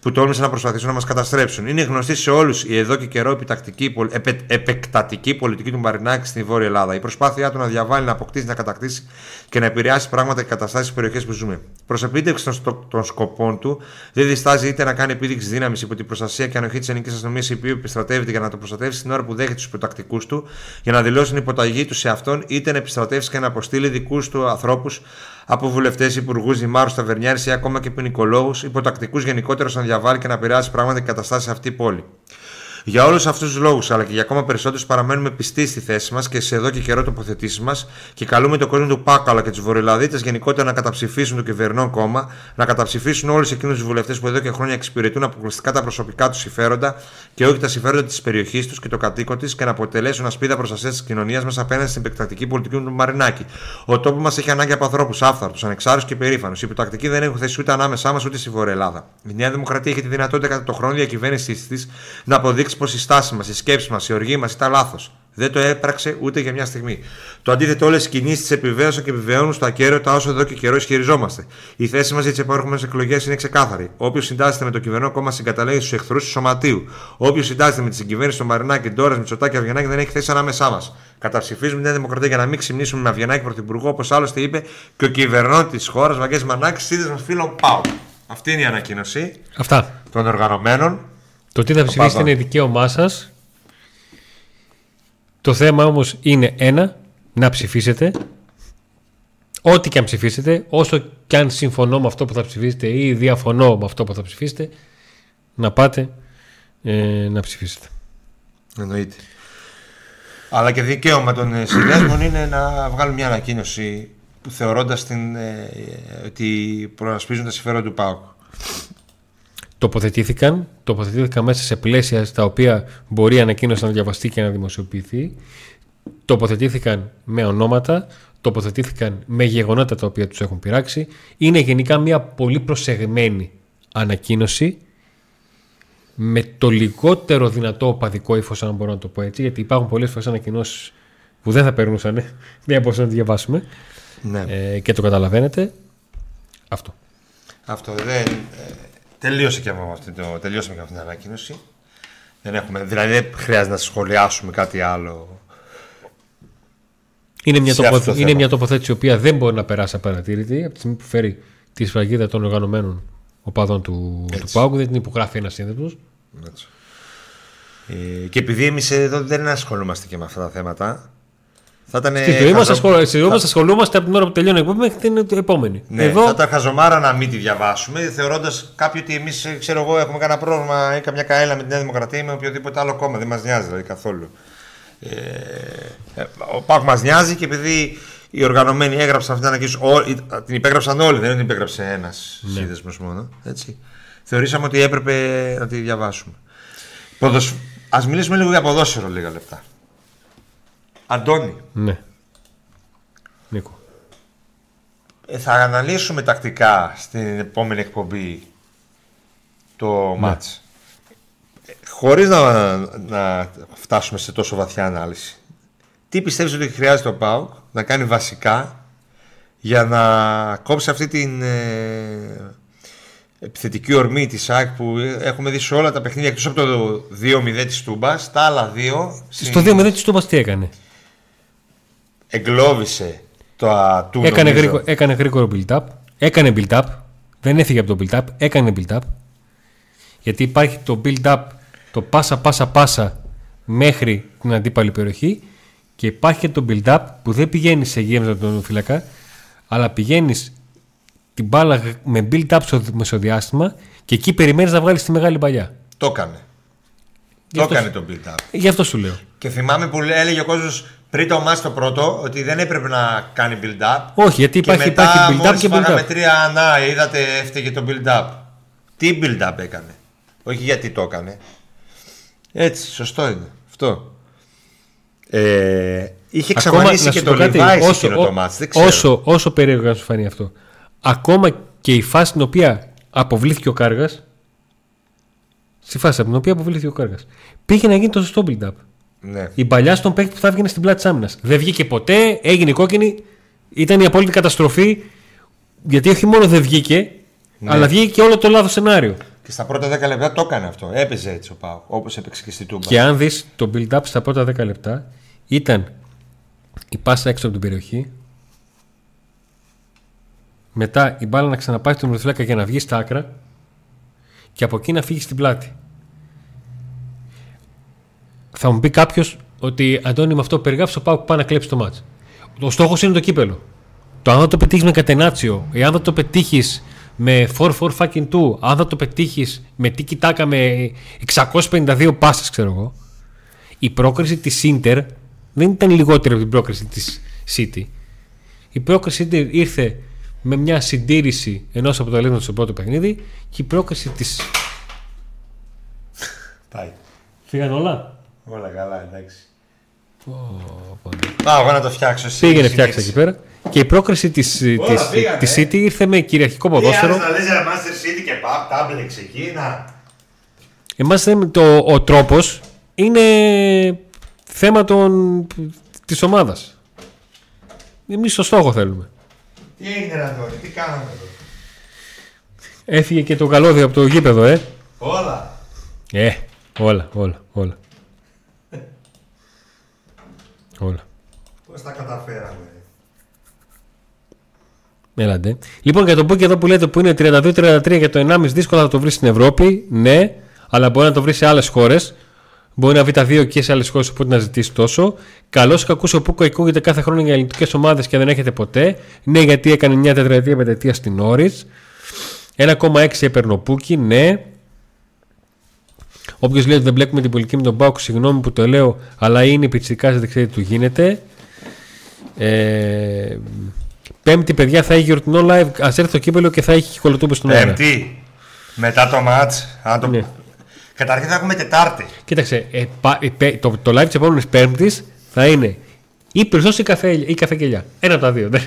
που τόλμησαν να προσπαθήσουν να μας καταστρέψουν. Είναι γνωστή σε όλους η εδώ και καιρό επιτακτική, επε, επεκτατική πολιτική του Μαρινάκη στην Βόρεια Ελλάδα. Η προσπάθειά του να διαβάλει, να αποκτήσει, να κατακτήσει και να επηρεάσει πράγματα και καταστάσεις στις περιοχές που ζούμε. Προς επίτευξη των, των σκοπών του, δεν διστάζει είτε να κάνει επίδειξη δύναμης υπό την προστασία και ανοχή της ελληνικής αστυνομίας, η οποία επιστρατεύεται για να το προστατεύσει την ώρα που δέχεται τους υποτακτικού του, για να δηλώσει την υποταγή του σε αυτόν, είτε να επιστρατεύσει και να αποστείλει δικούς του ανθρώπους από βουλευτές, υπουργούς, δημάρχου, ταβερνιάρες ή ακόμα και ποινικολόγους, υποτακτικούς γενικότερα να διαβάλει και να επηρεάσει πράγματα και καταστάσεις σε αυτή η πόλη. Για όλους αυτούς τους λόγους, αλλά και για ακόμα περισσότερους, παραμένουμε πιστοί στη θέση μας και σε εδώ και καιρό τοποθετήσεις μας και καλούμε τον κόσμο του ΠΑΚ αλλά και τους Βορειολαδίτε γενικότερα να καταψηφίσουν το κυβερνών κόμμα, να καταψηφίσουν όλους εκείνους τους βουλευτές που εδώ και χρόνια εξυπηρετούν αποκλειστικά τα προσωπικά τους συμφέροντα και όχι τα συμφέροντα της περιοχής τους και το κατοίκο της και να αποτελέσουν ασπίδα προστασίας της κοινωνίας μας απέναντι στην επεκτατική πολιτική του Μαρινάκη. Ο τόπος μας έχει ανάγκη από ανθρώπους άφθαρτους, ανεξάρτητους και περήφανους. Οι υποτακτικοί δεν έχουν θέση ούτε ανάμεσά μας ούτε στη Βόρεια Ελλάδα. Η Νέα Δημοκρατία έχει τη δυνατότητα κατά το χρόνο διακυβέρνησή της να αποδείξει πως η στάση μας, η σκέψη μας, η οργή μας ήταν λάθος. Δεν το έπραξε ούτε για μια στιγμή. Το αντίθετο, όλες οι κινήσεις τη επιβεβαίωσαν και επιβεβαιώνουν στο ακέραιο τα όσο εδώ και καιρό ισχυριζόμαστε. Η θέση μας για τις επόμενες εκλογές είναι ξεκάθαρη. Όποιος συντάσσεται με το κυβερνό κόμμα συγκαταλέγει στους εχθρούς του σωματείου. Όποιος συντάσσεται με τη συγκυβέρνηση του Μαρινάκη, Ντόρας, Μητσοτάκη και Αυγενάκη δεν έχει θέση ανάμεσά μας. Καταψηφίζουμε την Δημοκρατία για να μην ξυμνήσουμε με Αυγενάκη Πρωθυπουργό, όπως άλλωστε είπε και ο κυβερνών της χώρας, Βαγγέ Μανάκης, σύνδεσμος φίλων Πάου. Αυτή είναι η ανακοίνωση Αυτά. των οργανωμένων. Το τι θα ψηφίσετε είναι δικαίωμά σας. Το θέμα όμως είναι ένα, να ψηφίσετε. Ό,τι και αν ψηφίσετε, όσο και αν συμφωνώ με αυτό που θα ψηφίσετε ή διαφωνώ με αυτό που θα ψηφίσετε, να πάτε ε, να ψηφίσετε. Εννοείται. Αλλά και δικαίωμα των ε, συνδέσμων είναι να βγάλουν μια ανακοίνωση που θεωρώντας την, ε, ότι προασπίζουν τα συμφέροντα του ΠΑΟΚ τοποθετήθηκαν, τοποθετήθηκαν μέσα σε πλαίσια στα οποία μπορεί η ανακοίνωση να διαβαστεί και να δημοσιοποιηθεί, τοποθετήθηκαν με ονόματα, τοποθετήθηκαν με γεγονότα τα οποία τους έχουν πειράξει. Είναι γενικά μια πολύ προσεγμένη ανακοίνωση με το λιγότερο δυνατό οπαδικό ύφος, αν μπορώ να το πω έτσι, γιατί υπάρχουν πολλές φορές ανακοινώσεις που δεν θα περνούσαν μια από να τη διαβάσουμε. Ναι. Ε, και το καταλαβαίνετε. Αυτό. Αυτό δεν. Ε, Τελείωσε και με αυτή το, τελειώσαμε και με αυτή την ανακοίνωση. Δεν έχουμε, δηλαδή δεν χρειάζεται να σχολιάσουμε κάτι άλλο. Είναι μια, τοποθε... είναι μια τοποθέτηση η οποία δεν μπορεί να περάσει απαρατήρητη από τη στιγμή που φέρει τη σφραγίδα των οργανωμένων οπαδών του, του Πάουκ, δεν την υπογράφει ένας σύνδεσμος. Ε, και επειδή εμείς εδώ δεν ασχολούμαστε και με αυτά τα θέματα, θα ήταν. Στη ζωή μας χαζο- ασχολούμαστε, ασχολούμαστε από την ώρα που τελειώνει η εκπομπή μέχρι την επόμενη. Ναι, Εδώ θα ήταν χαζομάρα να μην τη διαβάσουμε, θεωρώντας κάποιοι ότι εμείς, ξέρω εγώ, έχουμε κανένα πρόβλημα ή καμιά καέλα με τη Νέα Δημοκρατία ή με οποιοδήποτε άλλο κόμμα. Δεν μας νοιάζει δηλαδή καθόλου. Ε, ε, ο Πάκ μας νοιάζει και επειδή οι οργανωμένοι έγραψαν αυτή την ανακοίνωση, ό- την υπέγραψαν όλοι, δεν την υπέγραψε ένας Ναι. σύνδεσμος μόνο. Έτσι. Θεωρήσαμε ότι έπρεπε να τη διαβάσουμε. Ποδοσ... Α μιλήσουμε λίγο για ποδόσφαιρο λίγα λεπτά. Αντώνη, Ναι. Νίκο. Ε, θα αναλύσουμε τακτικά στην επόμενη εκπομπή το μάτς. Ε, Χωρίς να, να φτάσουμε σε τόσο βαθιά ανάλυση. Τι πιστεύεις ότι χρειάζεται ο ΠΑΟΚ να κάνει βασικά για να κόψει αυτή την ε, επιθετική ορμή της ΑΕΚ που έχουμε δει σε όλα τα παιχνίδια εκτός από το 2-0 της Τούμπας, τα άλλα δύο Στο 2-0 της Τούμπας τι έκανε; Εγκλώβησε το ατού Έκανε, νομίζω. γρήγορο, έκανε γρήγορο build-up. Έκανε build-up. Δεν έφυγε από το build-up. Έκανε build-up. Γιατί υπάρχει το build-up, το πάσα πάσα πάσα μέχρι την αντίπαλη περιοχή και υπάρχει και το build-up που δεν πηγαίνεις σε γέμιζα τον φύλακα αλλά πηγαίνεις την μπάλα γ- με build-up στο μεσοδιάστημα και εκεί περιμένεις να βγάλεις τη μεγάλη παλιά. Το έκανε. Γι' Το αυτό έκανε σου- το build-up. Γι' αυτό σου λέω. Και θυμάμαι που έλεγε ο κόσμος πριν το μάτς το πρώτο ότι δεν έπρεπε να κάνει build-up. Όχι, γιατί υπάρχει, και μετά, υπάρχει build-up μόλις και φάγαμε build-up. τρία ανά, είδατε, έφταιγε το build-up. Τι build-up έκανε; Όχι γιατί το έκανε. Έτσι, σωστό είναι. Αυτό. Ε, είχε Ακόμα, εξαφανίσει να και σου το πω κάτι, Levi σε όσο, εκείνο το ό- μάτς. Δεν ξέρω. όσο, όσο περίεργο να σου φανεί αυτό. Ακόμα και η φάση στην οποία αποβλήθηκε ο Κάργας. Στη φάση από την οποία αποβλήθηκε ο Κάργας. Πήγε να γίνει το σωστό build-up. Ναι. Η παλιά στον παίκτη που θα έβγαινε στην πλάτη της άμυνας. Δεν βγήκε ποτέ, έγινε κόκκινη. Ήταν η απόλυτη καταστροφή. Γιατί όχι μόνο δεν βγήκε, Ναι. αλλά βγήκε και όλο το λάθος σενάριο. Και στα πρώτα 10 λεπτά το έκανε αυτό. Έπαιζε έτσι ο Πάο, όπως έπαιξε και στη Τούμπα. Και αν δεις το build-up στα πρώτα 10 λεπτά, ήταν η πάσα έξω από την περιοχή. Μετά η μπάλα να ξαναπάει στον μυρωθλάκα για να βγει στα άκρα. Και από εκεί να φύγει στην πλάτη. Θα μου πει κάποιος ότι Αντώνη με αυτό περιγράψει ο Πάουκ πάει να κλέψει το μάτς. Ο στόχος είναι το κύπελο. Το αν θα το πετύχεις με κατενάτσιο, ή αν θα το πετύχεις με 4-4 fucking 2, αν θα το πετύχεις με τι κοιτάκα με 652 πάσες, ξέρω εγώ. Η πρόκριση της Ίντερ δεν ήταν λιγότερη από την πρόκριση της City. Η πρόκριση Inter ήρθε με μια συντήρηση ενός αποτελέσματος στο πρώτο παιχνίδι και η πρόκριση της. Πάει. Φύγαν όλα. Όλα καλά, εντάξει. Πάω εγώ να το φτιάξω. εσύ Πήγαινε συνέχισε. φτιάξει εκεί πέρα. Και η πρόκριση της της, πήγανε, της ε. City ήρθε με κυριαρχικό Τι άλλες ποδόσφαιρο. να λες για Master City και Pub, Tablets εκεί, να. Εμάς δεν, το, ο τρόπος είναι θέμα των, της ομάδας. Εμείς το στόχο θέλουμε. Τι έγινε ρε Αντώνη, τι κάναμε εδώ; Έφυγε και το καλώδιο από το γήπεδο, ε. Όλα. Ε, όλα, όλα, όλα. Όλα. Πώς τα καταφέραμε. Έλατε. Λοιπόν, για το book εδώ που λέτε που είναι 32-33 για το 1,5 δύσκολα θα το βρεις στην Ευρώπη. Ναι, αλλά μπορεί να το βρεις σε άλλες χώρες. Μπορεί να βρει τα δύο και σε άλλες χώρες, οπότε να ζητήσει τόσο. Καλό ή κακό ο Πούκο ακούγεται κάθε χρόνο για ελληνικές ομάδες και δεν έχετε ποτέ. Ναι, γιατί έκανε μια τετραετία πενταετία στην Όριτ. 1,6 έπαιρνε ο Πούκι, ναι. Όποιος λέει ότι δεν μπλέκουμε την πολιτική με τον Πάουκ, συγγνώμη που το λέω, αλλά είναι η πιτσικά, δεν ξέρετε τι του γίνεται. Ε, πέμπτη, παιδιά, θα έχει γιορτινό live. Α έρθει το κύπελο και θα έχει και κολοτούμπες στον αέρα. Πέμπτη. Μετά το μάτς. Αν το... Ναι. Καταρχήν θα έχουμε Τετάρτη. Κοίταξε, ε, πα- ε, πέ- το, το live της επόμενης Πέμπτης θα είναι ή περισσό ή καφέ, ή καφέ κελιά. Ένα από τα δύο. Δεν-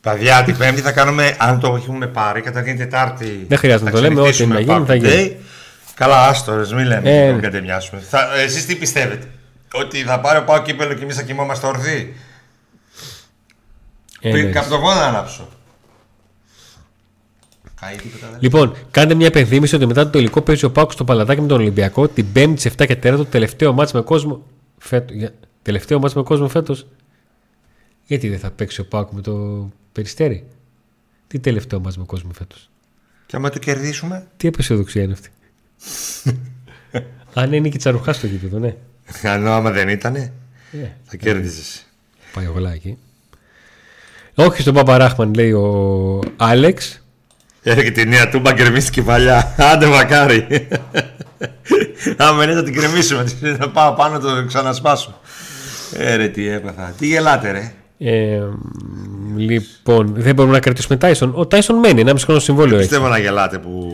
Παιδιά, την Πέμπτη θα κάνουμε, αν το έχουμε πάρει, καταρχήν Τετάρτη. Δεν χρειάζεται να θα το λέμε, ό,τι ξενυχτήσουμε να γίνει, θα Pack γίνει. Day. Καλά, άστορες, μην λέμε, Ε, μην ναι. κατεμοιάσουμε. Θα, εσείς τι πιστεύετε, ότι θα πάρει ο Πάο κύπελο και εμείς θα κοιμόμαστε ορθοί; Ε, Πριν ναι. καπτογόνα να ανάψω. Καεί τίποτα δεν. Λοιπόν, κάντε μια επενθύμηση ότι μετά το τελικό παίζει ο Πάουκ στο Παλατάκι με τον Ολυμπιακό την 5η σε 7 και 4 το τελευταίο μάτς με κόσμο. Φέτο, για, τελευταίο μάτς με κόσμο φέτος. Γιατί δεν θα παίξει ο Πάουκ με το περιστέρι; Τι τελευταίο μάτς με κόσμο φέτος; Και άμα το κερδίσουμε, Τι απεσιοδοξία είναι αυτή; Αν είναι και τσαρουχά στο γήπεδο, ναι. Αν άμα δεν ήτανε, Ε, θα κέρδιζες. πάει ο εκεί. Όχι στον Παπαράχμαν, λέει ο Άλεξ. Έρχεται την νέα του, γκρεμίστηκε παλιά. Άντε μακάρι. Άμα είναι θα την κρεμίσουμε. Θα πάω πάνω το ξανασπάσω. Ε, ρε, τι έπαθα. Τι γελάτε, ρε. Ε, λοιπόν, δεν μπορούμε να κρατήσουμε Τάισον. Ο Τάισον μένει, ένα μισό χρόνο συμβόλαιο έχει. Πιστεύω να γελάτε που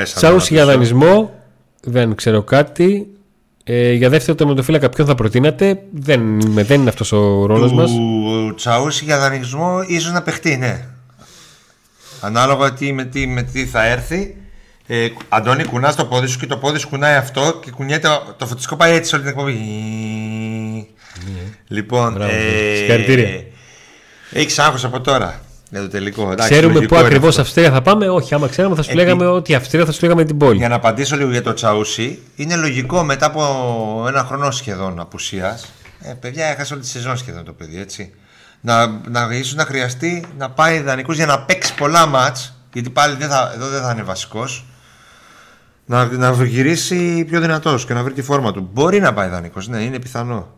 πέσανε. Τσάουσι για όλα πίσω. δανεισμό, δεν ξέρω κάτι. Ε, για δεύτερο τερματοφύλακα, ποιον θα προτείνατε; Δεν, είμαι, δεν είναι αυτός ο ρόλος μας. Του Τσαούσι για δανεισμό ίσως να παιχτεί, ναι. Ανάλογα τι, με, τι, με τι θα έρθει. Ε, Αντώνη, κουνάς το πόδι σου και το πόδι σου κουνάει αυτό και κουνιέται. Το φωτιστικό πάει έτσι σε όλη την εκπομπή. Λοιπόν, Μπράβο, συγχαρητήρια. έχεις άγχος από τώρα για το τελικό. Εντάξει, Ξέρουμε λογικό πού είναι ακριβώς αυτό. Αυστρία θα πάμε. Όχι, άμα ξέραμε θα σου Επί- λέγαμε ότι η Αυστρία θα σου λέγαμε την πόλη. Για να απαντήσω λίγο για το Τσαούσι, είναι λογικό μετά από ένα χρόνο σχεδόν απουσίας. Ε, παιδιά, έχασε όλη τη σεζόν σχεδόν το παιδί, έτσι. Να, να, ίσως να χρειαστεί να πάει δανεικό για να παίξει πολλά μάτς, γιατί πάλι δεν θα, εδώ δεν θα είναι βασικός. Να, να γυρίσει πιο δυνατός και να βρει τη φόρμα του. Μπορεί να πάει δανεικό, ναι, είναι πιθανό.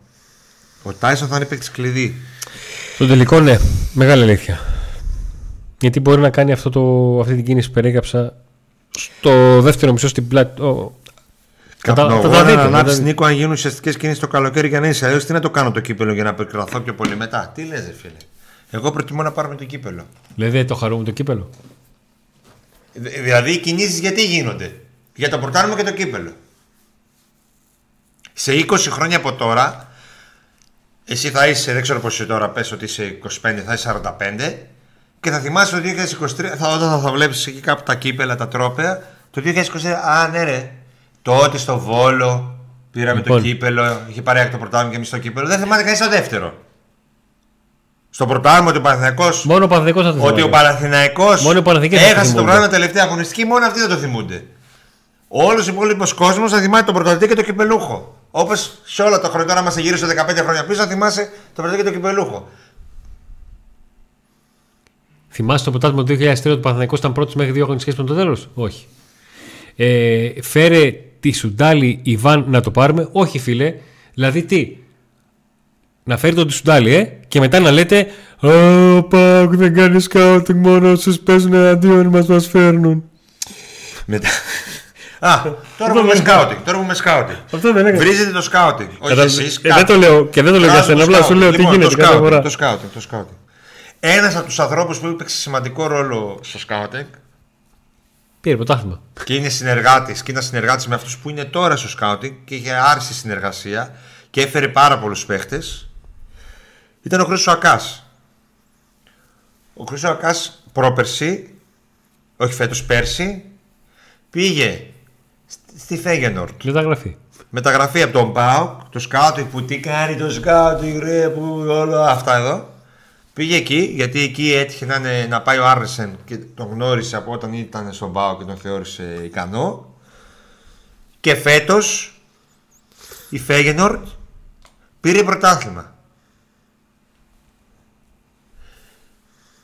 Ο Τάισον θα είναι παίκτης κλειδί. Το τελικό, ναι, μεγάλη αλήθεια. Γιατί μπορεί να κάνει αυτό το, αυτή την κίνηση που περιέγραψα στο δεύτερο μισό στην πλάτη. Ο... Κατα- θα τα Καπνογόνα δείτε, να θα τα ανάψει δείτε. Νίκο αν γίνουν ουσιαστικές κινήσεις το καλοκαίρι για να είσαι. Αλλιώς τι να το κάνω το κύπελο για να επικρατθώ πιο πολύ μετά; Τι λες, φίλε; Εγώ προτιμώ να πάρουμε το κύπελο. Δηλαδή δεν το χαρούμε το κύπελο; Δη- Δηλαδή οι κινήσεις γιατί γίνονται; Για το πρωτάρμο και το κύπελο. Σε 20 χρόνια από τώρα, εσύ θα είσαι, δεν ξέρω πώ είσαι τώρα, πες ότι είσαι 25, θα είσαι 45 και θα θυμάσαι το 2023, θα, όταν θα, θα βλέπεις εκεί κάπου τα κύπελα, τα τρόπαια, το 2023, α ναι, ρε, τότε στο Βόλο πήραμε Λοιπόν. το κύπελο, είχε πάρει το πρωτάρμο και εμείς το κύπελο. Δεν θυμάται κανείς το δεύτερο. Στο πρωτάρμο του Παναθηναϊκός Μόνο ο Παναθηναϊκός θα το ότι ο θυμάται. Παναθηναϊκός Μόνο οι Παναθηναϊκοί θα το έχασε το θυμούνται. πράγμα τελευταία αγωνιστική, μόνο αυτοί δεν το θυμούνται. Όλος ο υπόλοιπος κόσμος θα θυμάται τον πρωταθλητή και τον κυπελούχο. Όπως σε όλα τα χρόνια, τώρα είμαστε γύρω σε 15 χρόνια πίσω, θα θυμάσαι τον πρωταθλητή και τον κυπελούχο. Θυμάσαι το πρωτάθλημα του 2003 του Παναθηναϊκός ήταν πρώτος μέχρι δύο αγωνιστικές με το τέλος; Όχι. Ε, φέρε τη Σουντάλη Ιβάν να το πάρουμε; Όχι, φίλε. Δηλαδή τι; Να φέρει τον Σουντάλη, ε, και μετά να λέτε «Α, Πάκ δεν κάνεις σκάουτινγκ, μόνο όσους παίζουν εναντίον μας μας φέρνουν. Μετά. Α, τώρα που με σκάουτινγκ. Τώρα που με σκάουτινγκ. Αυτό δεν έκανε. Βρίζετε το σκάουτινγκ. Όχι Κατα- εσείς. Ε, δεν το λέω και δεν το λέω για σένα, απλά σου λέω τι γίνεται Λοιπόν, το κάθε σκάουτινγκ. φορά. Το σκάουτινγκ. Το σκάουτινγκ. Ένας από τους ανθρώπους που έπαιξε σημαντικό ρόλο στο σκάουτινγκ Πήρε πρωτάθλημα. και είναι συνεργάτης και ήταν συνεργάτης με αυτούς που είναι τώρα στο σκάουτινγκ και είχε άρση συνεργασία και έφερε πάρα πολλούς παίχτες. Ήταν ο Χρήσο Ακάς. Ο Χρήσο Ακάς πρόπερση, όχι φέτος πέρσι, πήγε στη- στη Φέγενορτ. Μεταγραφή. Μεταγραφή από τον Πάοκ, το σκάουτινγκ που τι κάνει το σκάουτινγκ, ρε, που όλα αυτά εδώ. Πήγε εκεί, γιατί εκεί έτυχε να, είναι- να πάει ο Άρνεσεν και τον γνώρισε από όταν ήταν στον Πάοκ και τον θεώρησε ικανό. Και φέτος η Φέγενορτ πήρε πρωτάθλημα.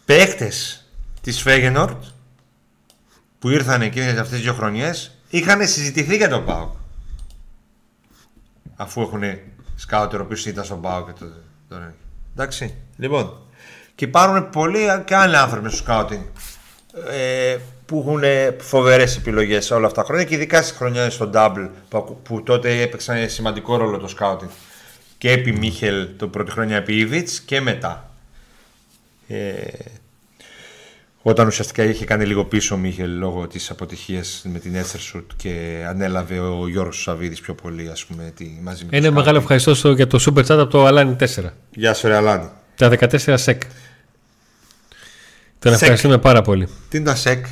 Παίχτες της Φέγενορτ που ήρθαν εκείνες αυτές τις δύο χρονιές είχαν συζητηθεί για τον Πάοκ αφού έχουν σκάουτερ ο οποίος ήταν στον Πάο και το, τον έχει. Εντάξει. Λοιπόν. Και υπάρχουν πολλοί και άλλοι άνθρωποι στο σκάουτινγκ ε, που έχουν φοβερές επιλογές όλα αυτά τα χρόνια και ειδικά στη χρονιά στο Double που, ακου- που τότε έπαιξαν σημαντικό ρόλο το σκάουτινγκ και επί Μίχελ το πρώτη χρονιά επί Ιβιτς και μετά. Ε, όταν ουσιαστικά είχε κάνει λίγο πίσω ο Μίχελ λόγω της αποτυχίας με την Έστερσουτ και ανέλαβε ο Γιώργος Σαββίδης πιο πολύ ας πούμε τη, μαζί με Ένα τους μεγάλο Σκάουτινγκ. ευχαριστώ στο- για το Super Chat από το Αλάνι 4. Γεια σου ρε Αλάνη. Τα 14 σεκ. Τον Σεκ. ευχαριστούμε πάρα πολύ. Τι είναι τα σεκ;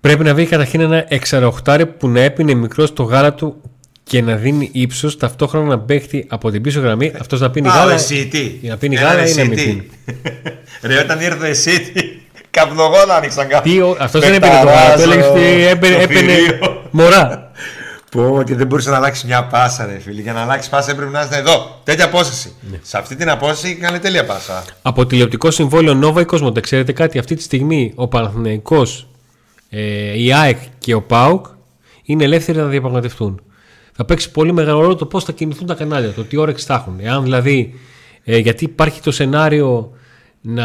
Πρέπει να βρει καταρχήν ένα εξαροχτάρι που να έπινε μικρός στο γάλα του και να δίνει ύψος ταυτόχρονα να παίχτει από την πίσω γραμμή. Αυτός να πίνει Α, ο γάλα. εσύ τι; Να πίνει Ένα γάλα ή εσύ να μην τι; πίνει. Ρε όταν ήρθε εσύ τι; Καπνογόνα άνοιξαν κάτι. Τι, αυτός δεν έπαιρνε το γάλα. Το έλεγε ότι έπαιρνε, έπαιρνε μωρά. Πω και δεν μπορούσε να αλλάξεις μια πάσα, ρε φίλε. Για να αλλάξεις πάσα έπρεπε να είστε εδώ. Τέτοια απόσταση. Ναι. Σε αυτή την απόσταση έκανε τέλεια πάσα. Από τηλεοπτικό συμβόλαιο Νόβα ή Κόσμοντα, ξέρετε κάτι, αυτή τη στιγμή ο Παναθυναϊκό, ε, η ΑΕΚ και ο ΠΑΟΚ είναι ελεύθεροι να διαπραγματευτούν. Θα παίξει πολύ μεγάλο ρόλο το πώς θα κινηθούν τα κανάλια, το τι όρεξη θα έχουν. Εάν δηλαδή, ε, γιατί υπάρχει το σενάριο να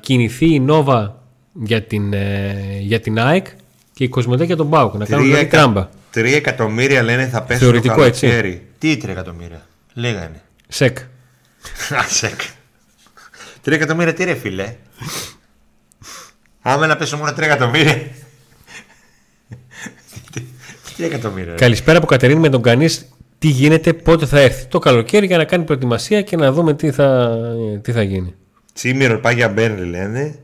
κινηθεί η Νόβα για την, ε, για την ΑΕΚ και η Κοσμοτέ για τον ΠΑΟΚ. Να κάνουν δηλαδή τράμπα. 3 εκατομμύρια λένε θα πέσουν το καλοκαίρι. Έτσι. Τι 3 εκατομμύρια, λέγανε. Σεκ. Α, σεκ. 3 εκατομμύρια τι ρε φίλε; Άμα να πέσω μόνο 3 εκατομμύρια. 3 εκατομμύρια. Ρε. Καλησπέρα από Κατερίνη με τον Κανής. Τι γίνεται, πότε θα έρθει το καλοκαίρι για να κάνει προετοιμασία και να δούμε τι θα, ε, γίνει. Τσίμιρο πάει για λένε.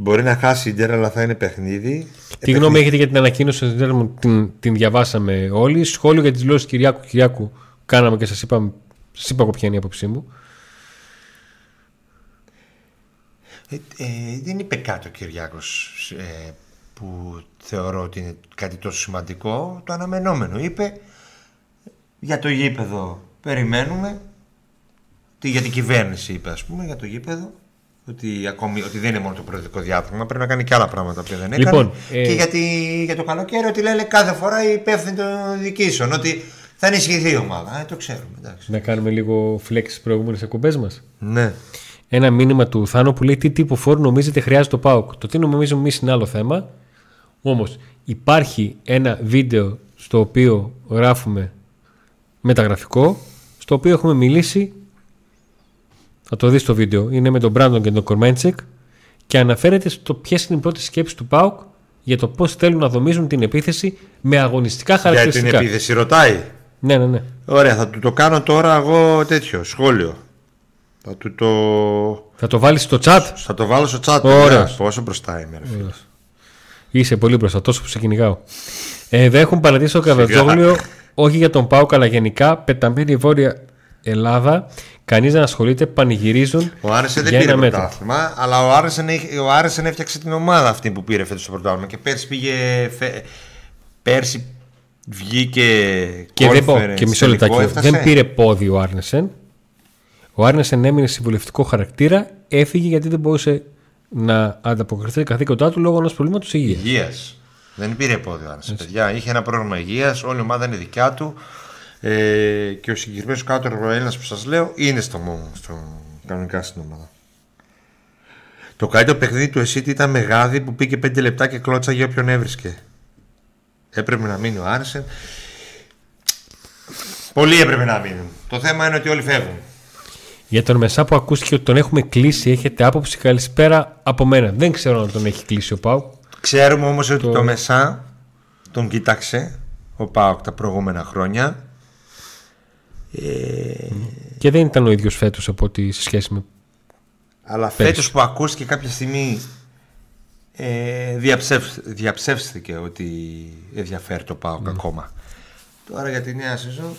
Μπορεί να χάσει η Ντέρα αλλά θα είναι παιχνίδι. Τι γνώμη έχετε για την ανακοίνωση του Ντέρμον, την, την διαβάσαμε όλοι. Σχόλιο για τις δηλώσεις Κυριάκου Κυριάκου κάναμε και σας είπα, σας είπα εγώ ποια είναι η άποψή μου. Ε, ε, δεν είπε κάτι ο Κυριάκος ε, που θεωρώ ότι είναι κάτι τόσο σημαντικό. Το αναμενόμενο είπε για το γήπεδο περιμένουμε. Τι, για την κυβέρνηση είπε ας πούμε για το γήπεδο. Ότι, ακόμη, ότι δεν είναι μόνο το προεδρικό διάπραγμα, πρέπει να κάνει και άλλα πράγματα που δεν έκανε. Λοιπόν, ε, Και για, τη- για το καλοκαίρι ότι λένε κάθε φορά οι υπεύθυνοι των διοικήσεων. Ότι θα ενισχυθεί η ομάδα. Ε, το ξέρουμε. Εντάξει. Να κάνουμε λίγο flex στις προηγούμενες εκπομπές μας. Ναι. Ένα μήνυμα του Θάνο που λέει τι τύπο φόρου νομίζετε χρειάζεται το ΠΑΟΚ; Το τι νομίζουμε εμείς είναι άλλο θέμα. Όμως υπάρχει ένα βίντεο στο οποίο γράφουμε μεταγραφικό, στο οποίο έχουμε μιλήσει. Θα το δεις στο βίντεο. Είναι με τον Μπράντον και τον Κορμέντσεκ και αναφέρεται στο ποιες είναι οι πρώτες σκέψεις του ΠΑΟΚ για το πώς θέλουν να δομίζουν την επίθεση με αγωνιστικά Για την χαρακτηριστικά. επίθεση ρωτάει. Ναι, ναι, ναι. Ωραία, θα του το κάνω τώρα εγώ τέτοιο σχόλιο. Θα του το. Θα το βάλεις στο chat; Θα το βάλω στο chat. Ωραίος. παιδιά. Πόσο μπροστά είμαι, ρε φίλε. Είσαι πολύ μπροστά, τόσο που σε κυνηγάω. Ε, δεν έχουν παρατήσει το Καβετζόγλιο, όχι για τον Πάουκ, αλλά γενικά πεταμένη η Βόρεια Ελλάδα. Κανείς δεν ασχολείται, πανηγυρίζουν. Ο Άρεσεν δεν για πήρε ένα μέτρο. πρωτάθλημα, αλλά ο Άρεσεν, έχει- ο Άρεσεν έφτιαξε την ομάδα αυτή που πήρε φέτος το πρωτάθλημα. Και πέρσι πήγε. φε- Πέρσι βγήκε. Και, δεν, πω- conference, και μισό τελικό λεπτάκι. έφτασε. Δεν πήρε πόδι ο Άρνεσεν. Ο Άρνεσεν έμεινε συμβουλευτικό χαρακτήρα, έφυγε γιατί δεν μπορούσε να ανταποκριθεί τα καθήκοντά του λόγω ενός προβλήματος υγείας. Υγείας. Δεν πήρε πόδι ο Άρεσεν. Παιδιά, είχε ένα πρόγραμμα υγείας, όλη η ομάδα είναι δικιά του. Ε, και ο συγκεκριμένος κάτω Έλληνας που σας λέω είναι στο, μο- στο κανονικά στην ομάδα. Το καλύτερο παιχνίδι του Εσίτη ήταν με γάδι που πήγε 5 λεπτά και κλώτσα για όποιον έβρισκε. Έπρεπε να μείνει ο Άρσεν. Πολλοί έπρεπε να μείνουν. Το θέμα είναι ότι όλοι φεύγουν. Για τον Μεσά που ακούστηκε ότι τον έχουμε κλείσει, έχετε άποψη καλησπέρα από μένα. Δεν ξέρω αν τον έχει κλείσει ο Πάουκ. Ξέρουμε όμως ότι το, Μεσά τον κοίταξε ο Πάοκ τα προηγούμενα χρόνια. Ε, Και δεν ήταν ο ίδιος φέτος από ότι σε σχέση με. αλλά Πέρυσι. φέτος που ακούστηκε κάποια στιγμή ε, διαψεύς- διαψεύστηκε ότι ενδιαφέρει το ΠΑΟΚ ακόμα. Τώρα για τη νέα σεζόν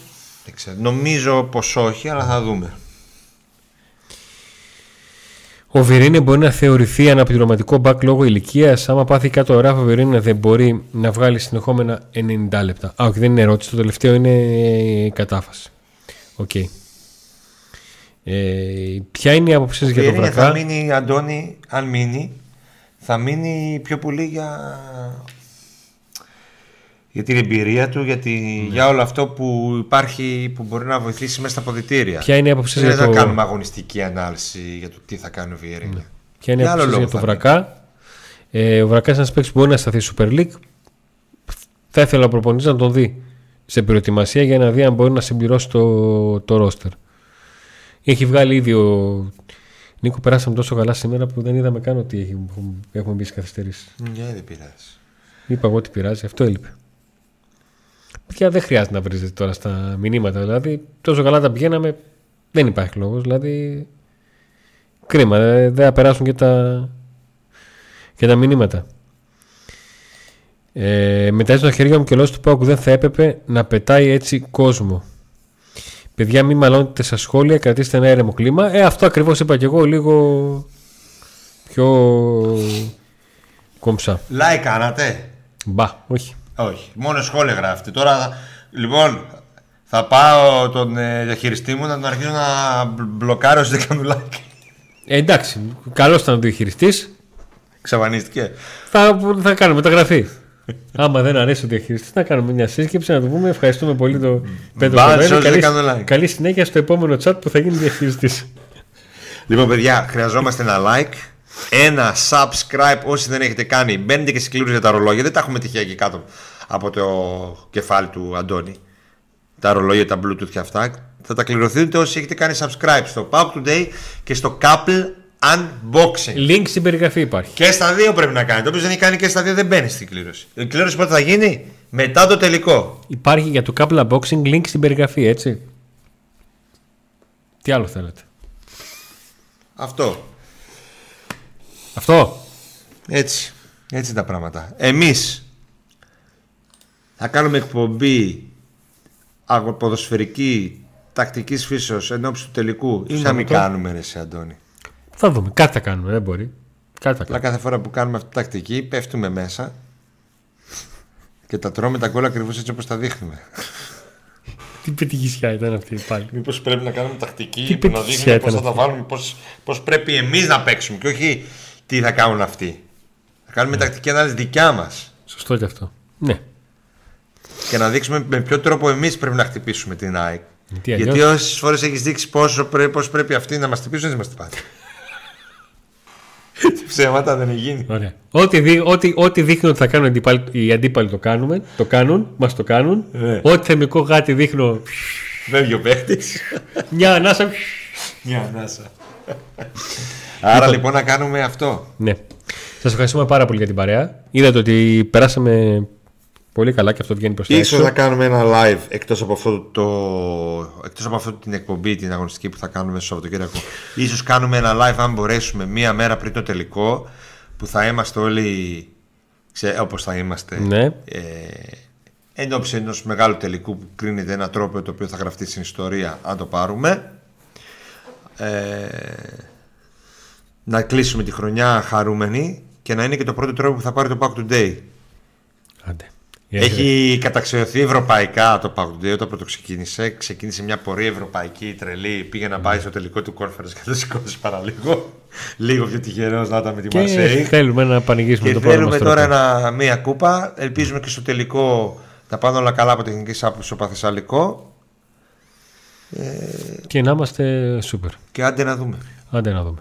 δεν ξέρω. Νομίζω πως όχι, αλλά θα δούμε. Ο Βιεϊρίνια μπορεί να θεωρηθεί αναπληρωματικό back λόγω ηλικίας. Άμα πάθει κάτι ο Ράφα ο Βιεϊρίνια δεν μπορεί να βγάλει συνεχόμενα 90 λεπτά. Α, όχι, δεν είναι ερώτηση. Το τελευταίο είναι κατάφαση. Οκ. Ε, ποια είναι η άποψή σας για τον Βιεϊρίνια Βρακά; θα μείνει, Αντώνη, αν μείνει, θα μείνει πιο πολύ για, για την εμπειρία του, για, τη- Ναι. για όλο αυτό που υπάρχει, που μπορεί να βοηθήσει μέσα στα αποδυτήρια. Ποια είναι η άποψή σας Δεν για θα το, κάνουμε αγωνιστική ανάλυση για το τι θα κάνει ο Βιεϊρίνια. ποια είναι η Για άλλο άποψή σας για λόγο το θα Βρακά; Ε, ο Βρακάς είναι ένας παίκτης που μπορεί να σταθεί Super League. Θα ήθελα ο προπονητής να τον δει σε προετοιμασία για να δει αν μπορεί να συμπληρώσει το, το roster. Έχει βγάλει ήδη ο. Νίκο, περάσαμε τόσο καλά σήμερα που δεν είδαμε καν ότι έχει, έχουμε μπει σε καθυστερήσεις. Ναι, δεν πειράζει. Είπα εγώ ότι πειράζει, αυτό έλειπε. Πια δεν χρειάζεται να βρίζετε τώρα στα μηνύματα. Δηλαδή, τόσο καλά τα πηγαίναμε, δεν υπάρχει λόγος. Δηλαδή, κρίμα, ε, δεν θα περάσουν και τα, και τα μηνύματα. Ε, μετάζει το χέρι μου και ο λόγος του Πάουκ δεν θα έπρεπε να πετάει έτσι κόσμο. Παιδιά, μην μαλώνετε στα σχόλια, κρατήστε ένα έρεμο κλίμα. Ε, αυτό ακριβώς είπα και εγώ, λίγο πιο κομψά. Like κάνατε; Μπα, όχι. Όχι, μόνο σχόλια γράφετε. Τώρα, λοιπόν, θα πάω τον ε, διαχειριστή μου να τον αρχίσω να μπλ- μπλοκάρω όσοι δεν κάνουν like. Ε, εντάξει, καλός ήταν ο διαχειριστής. Ξαφανίστηκε. Θα, θα κάνουμε μεταγραφή. Άμα δεν αρέσει ο διαχειριστής, να κάνουμε μια σύσκεψη να του πούμε ευχαριστούμε πολύ τον Πέτρο Μπα, Κοβέλη. σώζε, Καλή, κάνω like. καλή συνέχεια στο επόμενο chat που θα γίνει διαχειριστής. Λοιπόν, παιδιά, χρειαζόμαστε ένα like, ένα subscribe όσοι δεν έχετε κάνει. Μπαίνετε και σκλήρους για τα ρολόγια. Δεν τα έχουμε τυχαία εκεί κάτω από το κεφάλι του Αντώνη. Τα ρολόγια, τα Bluetooth και αυτά. Θα τα κληρωθείτε όσοι έχετε κάνει subscribe στο Pauk Today και στο Couple Unboxing. Link στην περιγραφή υπάρχει. Και στα δύο πρέπει να κάνετε. Όποιος δεν έχει κάνει και στα δύο δεν μπαίνει στην κλήρωση. Η κλήρωση πότε θα γίνει, μετά το τελικό. Υπάρχει για το couple unboxing link στην περιγραφή, έτσι. Τι άλλο θέλετε; Αυτό. Αυτό. Έτσι. Έτσι τα πράγματα. Εμείς θα κάνουμε εκπομπή ποδοσφαιρική τακτικής φύσεως εν ώψη του τελικού ή να μην Σαββατό. κάνουμε ρε εσύ Αντώνη. Θα δούμε. Κάτι θα κάνουμε, δεν μπορεί. Κάτι θα Αλλά κάνουμε. κάθε φορά που κάνουμε αυτή τη τακτική πέφτουμε μέσα και τα τρώμε τα γκολ ακριβώς έτσι όπως τα δείχνουμε. Τι πετυχησιά ήταν αυτή πάλι. Μήπως πρέπει να κάνουμε τακτική Τι που να πετυχία δείχνουμε πώς θα ήταν τα βάλουμε, πώς, πώς πρέπει εμείς να παίξουμε και όχι τι θα κάνουν αυτοί. Θα κάνουμε τακτική ανάλυση δικιά μας Σωστό και αυτό. Ναι. και να δείξουμε με ποιο τρόπο εμείς πρέπει να χτυπήσουμε την ΑΕΚ. Γιατί αλλιώς- Γιατί όσες φορές έχεις δείξει πόσο πρέπει, πώς πρέπει αυτοί να μας χτυπήσουν, δεν μα χτυπάνε. Ψέματα δεν έχει γίνει. Ωραία. Ό,τι, δει, ό,τι, ό,τι δείχνει ότι θα κάνουν οι αντίπαλοι, οι αντίπαλοι το κάνουμε, το κάνουν, μας το κάνουν. Ναι. Ό,τι θεμικό γάτι δείχνω, Φεύγει ο παίχτη. μια ανάσα. Μια ανάσα. Άρα λοιπόν να κάνουμε αυτό. ναι. Σας ευχαριστούμε πάρα πολύ για την παρέα. Είδατε ότι περάσαμε πολύ καλά και αυτό βγαίνει προς τα Ίσως έξω. να κάνουμε ένα live εκτός από, αυτό το, εκτός από αυτή την εκπομπή, την αγωνιστική που θα κάνουμε στο Σαββατοκύριακο. Ίσως κάνουμε ένα live αν μπορέσουμε μία μέρα πριν το τελικό που θα είμαστε όλοι ξέ, όπως θα είμαστε Ναι. ε, εν ώψη ενός μεγάλου τελικού που κρίνεται ένα τρόπο το οποίο θα γραφτεί στην ιστορία αν το πάρουμε. Ε, να κλείσουμε τη χρονιά χαρούμενοι και να είναι και το πρώτο τρόπο που θα πάρει το Pack Today. Άντε. Έχει καταξιωθεί ευρωπαϊκά το Pack Today όταν πρώτο ξεκίνησε. Ξεκίνησε μια πορεία ευρωπαϊκή τρελή. Πήγε να πάει στο τελικό του conference και το σηκώσει παραλίγο. Λίγο πιο τυχερός να ήταν με τη Και Μαρσέη. θέλουμε να πανηγήσουμε Και το πρώτο θέλουμε μας τώρα τρόπο. ένα, μία κούπα. Ελπίζουμε και στο τελικό να πάνε όλα καλά από τεχνική άποψη στο Παθεσσαλικό. Και να είμαστε σούπερ. Και άντε να δούμε. Άντε να δούμε.